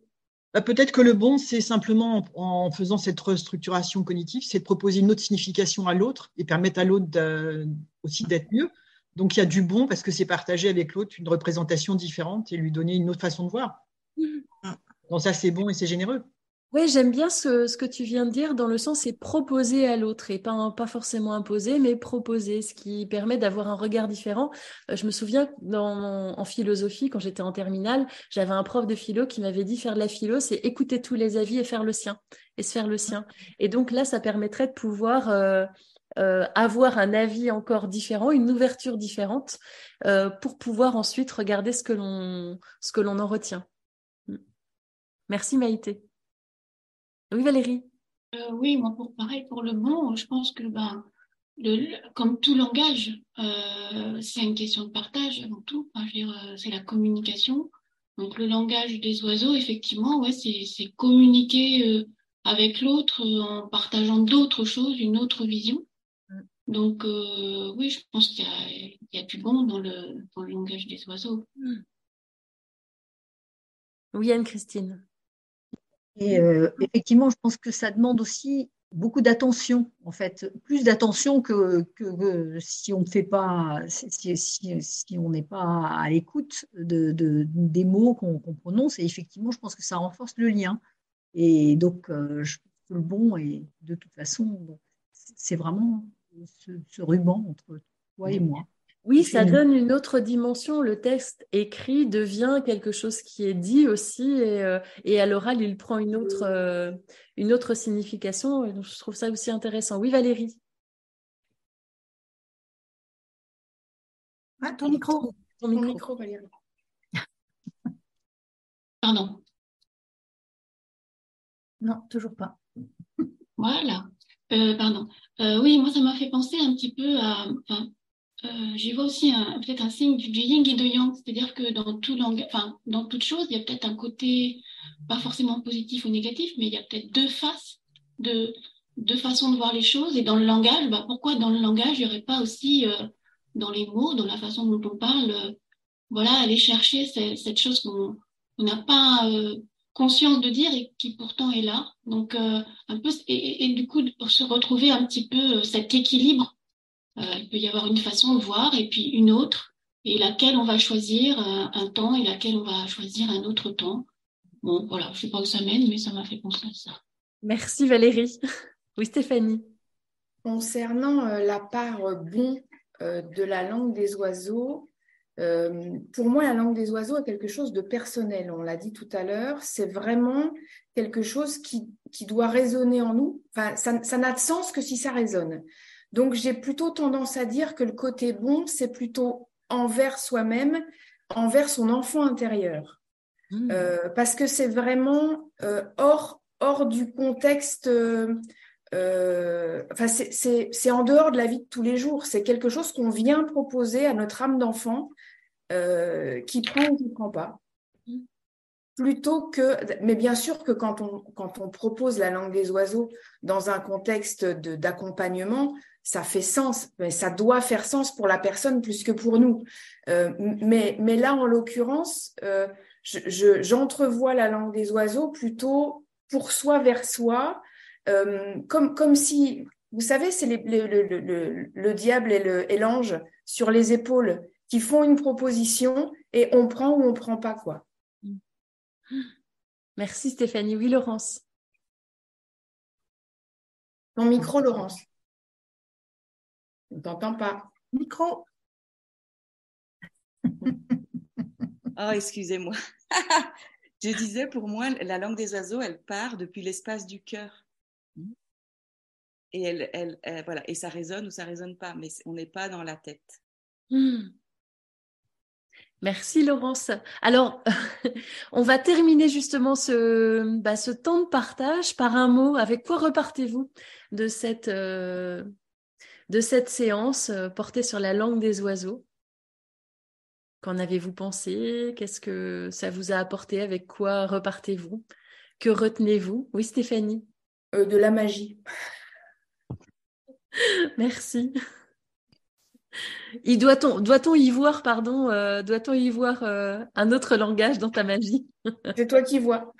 Bah, peut-être que le bon, c'est simplement en, faisant cette restructuration cognitive, c'est de proposer une autre signification à l'autre et permettre à l'autre aussi d'être mieux. Donc il y a du bon parce que c'est partager avec l'autre une représentation différente et lui donner une autre façon de voir. Mmh. Donc ça, c'est bon et c'est généreux. Oui, j'aime bien ce, que tu viens de dire dans le sens c'est proposer à l'autre et pas, pas forcément imposer, mais proposer, ce qui permet d'avoir un regard différent. Euh, je me souviens dans, en philosophie, quand j'étais en terminale, j'avais un prof de philo qui m'avait dit faire de la philo, c'est écouter tous les avis et faire le sien, et se faire le sien. Et donc là, ça permettrait de pouvoir euh, euh, avoir un avis encore différent, une ouverture différente, pour pouvoir ensuite regarder ce que l'on ce que l'on en retient. Merci Maïté. Oui, Valérie. Euh, oui, moi, pour pareil, pour le mot, je pense que, ben, le, comme tout langage, euh, c'est une question de partage avant tout. Enfin, euh, c'est la communication. Donc, le langage des oiseaux, effectivement, ouais, c'est communiquer avec l'autre en partageant d'autres choses, une autre vision. Donc, euh, oui, je pense qu'il y, a du bon dans le, dans le langage des oiseaux. Oui, Anne-Christine. Et euh, effectivement, je pense que ça demande aussi beaucoup d'attention, en fait, plus d'attention que, que, si on ne fait pas, si, si, on n'est pas à l'écoute de, de, des mots qu'on prononce. Et effectivement, je pense que ça renforce le lien. Et donc, euh, je pense que le bon, et de toute façon, c'est vraiment ce, ruban entre toi et moi. Oui, ça donne une autre dimension. Le texte écrit devient quelque chose qui est dit aussi, et, euh, et à l'oral, il prend une autre, euh, une autre signification. Et donc, je trouve ça aussi intéressant. Oui, Valérie. Ah, ton micro. Ton micro, Valérie. Pardon. Non, toujours pas. Voilà. Euh, pardon. oui, moi, ça m'a fait penser un petit peu à. Euh, j'y vois aussi peut-être un signe du, yin et du yang, c'est-à-dire que dans tout langage, enfin dans toute chose, il y a peut-être un côté pas forcément positif ou négatif, mais il y a peut-être deux faces, de deux façons de voir les choses. Et dans le langage, bah, pourquoi dans le langage, il n'y aurait pas aussi euh, dans les mots, dans la façon dont on parle, euh, voilà, aller chercher cette, cette chose qu'on n'a pas conscience de dire et qui pourtant est là. Donc un peu et, et, du coup pour se retrouver un petit peu cet équilibre euh, il peut y avoir une façon de voir et puis une autre, et laquelle on va choisir euh, un temps et laquelle on va choisir un autre temps. Bon, voilà, je ne sais pas où ça mène, mais ça m'a fait penser à ça. Merci Valérie. Oui, Stéphanie. Concernant euh, la part bon de la langue des oiseaux, pour moi, la langue des oiseaux est quelque chose de personnel. On l'a dit tout à l'heure, c'est vraiment quelque chose qui, qui, doit résonner en nous. Enfin, ça n'a de sens que si ça résonne. Donc j'ai plutôt tendance à dire que le côté bon, c'est plutôt envers soi-même, envers son enfant intérieur. Mmh. Euh, parce que c'est vraiment euh, hors, hors du contexte, euh, enfin c'est en dehors de la vie de tous les jours. C'est quelque chose qu'on vient proposer à notre âme d'enfant qui prend ou qui ne prend pas. Mmh. Plutôt que, mais bien sûr que quand on, quand on propose la langue des oiseaux dans un contexte d'accompagnement, ça fait sens, mais ça doit faire sens pour la personne plus que pour nous. Euh, mais, mais là, en l'occurrence, euh, j'entrevois la langue des oiseaux plutôt pour soi vers soi, euh, comme, comme si, vous savez, c'est le, le, le, le, diable et l'ange sur les épaules qui font une proposition et on prend ou on prend pas quoi. Merci Stéphanie. Oui, Laurence. Ton micro, Laurence. On ne t'entend pas. Micro. oh, excusez-moi. Je disais, pour moi, la langue des oiseaux, elle part depuis l'espace du cœur. Et, elle, elle, voilà, et ça résonne ou ça résonne pas, mais on n'est pas dans la tête. Hmm. Merci Laurence. Alors, on va terminer justement ce, bah, ce temps de partage par un mot. Avec quoi repartez-vous de cette, euh, de cette séance euh, portée sur la langue des oiseaux. Qu'en avez-vous pensé? Qu'est-ce que ça vous a apporté? Avec quoi repartez-vous? Que retenez-vous? Oui, Stéphanie euh, De la magie. Merci. doit-on doit y voir pardon euh, doit-on y voir un autre langage dans ta magie? C'est toi qui vois.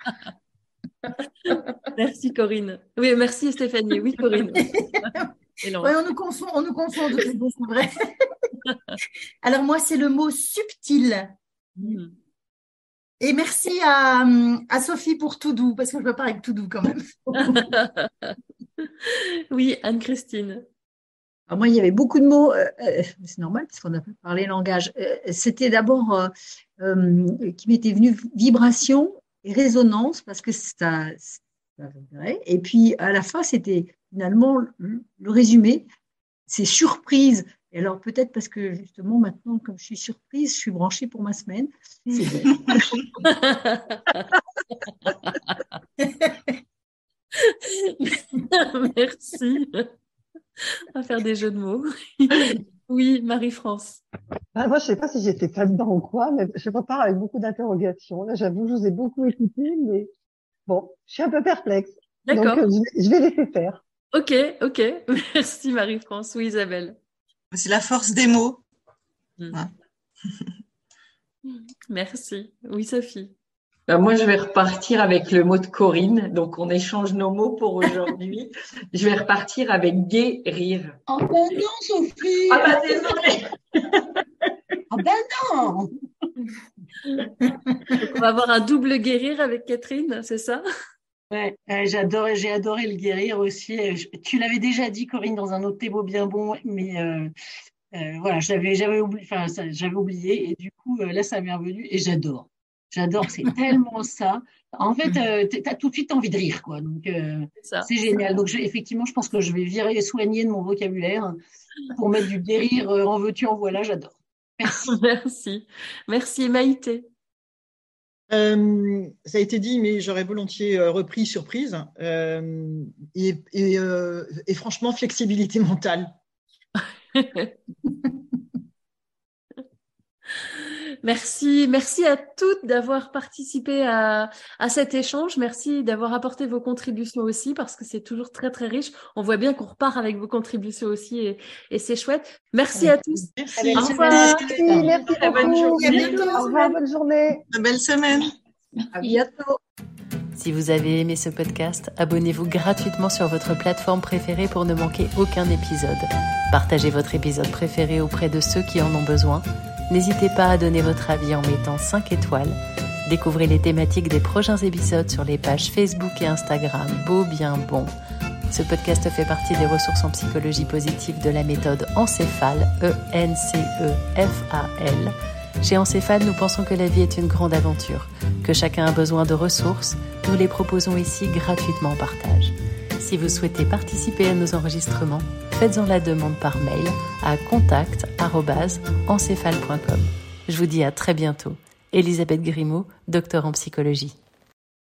merci Corinne. Oui, merci Stéphanie. Oui Corinne. on nous confond, on nous confond c'est vrai. Alors moi, c'est le mot subtil. Hmm. Et merci à, à, Sophie pour tout doux, parce que je veux pas avec tout doux quand même. oui, Anne-Christine. moi, il y avait beaucoup de mots, euh, euh, c'est normal parce qu'on a parlé langage. Euh, c'était d'abord qui m'était venu vibration et résonance parce que ça, ça et puis à la fin, c'était finalement, le résumé, c'est surprise. Et alors peut-être parce que justement maintenant, comme je suis surprise, je suis branchée pour ma semaine. Merci. On va faire des jeux de mots. Oui, Marie-France. Ah, moi, je ne sais pas si j'étais pas dedans ou quoi, mais je repars avec beaucoup d'interrogations. Là, j'avoue, je vous ai beaucoup écouté, mais bon, je suis un peu perplexe. Donc, euh, je vais laisser faire. Ok, ok. Merci Marie-France. Oui, Isabelle. C'est la force des mots. Hmm. Merci. Oui, Sophie. Ben, moi, je vais repartir avec le mot de Corinne. Donc, on échange nos mots pour aujourd'hui. je vais repartir avec guérir. Oh ben non, Sophie Ah ben désolée Ah ben non On va avoir un double guérir avec Catherine, c'est ça? Ouais, j'adore, j'ai adoré le guérir aussi. Tu l'avais déjà dit, Corinne, dans un autre thé bien bon, mais euh, euh, voilà, j'avais, j'avais oublié, enfin, j'avais oublié, et du coup, euh, là, ça m'est revenu, et j'adore. J'adore, c'est tellement ça. En fait, tu as tout de suite envie de rire, quoi. Donc, c'est génial. Donc, effectivement, je pense que je vais virer et soigner de mon vocabulaire pour mettre du guérir en veux-tu, en voilà. J'adore. Merci. Merci. Merci, Maïté. Euh, ça a été dit, mais j'aurais volontiers euh, repris surprise. Euh, et, et, franchement, flexibilité mentale. Merci, merci à toutes d'avoir participé à, à, cet échange. Merci d'avoir apporté vos contributions aussi parce que c'est toujours très très riche. On voit bien qu'on repart avec vos contributions aussi et, et c'est chouette. Merci à tous. Merci. Au revoir. Merci, merci Bonne journée. Au revoir, bonne journée. Une belle semaine. À bientôt. Si vous avez aimé ce podcast, abonnez-vous gratuitement sur votre plateforme préférée pour ne manquer aucun épisode. Partagez votre épisode préféré auprès de ceux qui en ont besoin N'hésitez pas à donner votre avis en mettant 5 étoiles. Découvrez les thématiques des prochains épisodes sur les pages Facebook et Instagram Beau Bien Bon. Ce podcast fait partie des ressources en psychologie positive de la méthode Encéphale, E-N-C-E-F-A-L. Chez Encéphale, nous pensons que la vie est une grande aventure, que chacun a besoin de ressources. Nous les proposons ici gratuitement en partage. Si vous souhaitez participer à nos enregistrements, faites-en la demande par mail à contact.encéphale.com. Je vous dis à très bientôt. Elisabeth Grimaud, docteur en psychologie.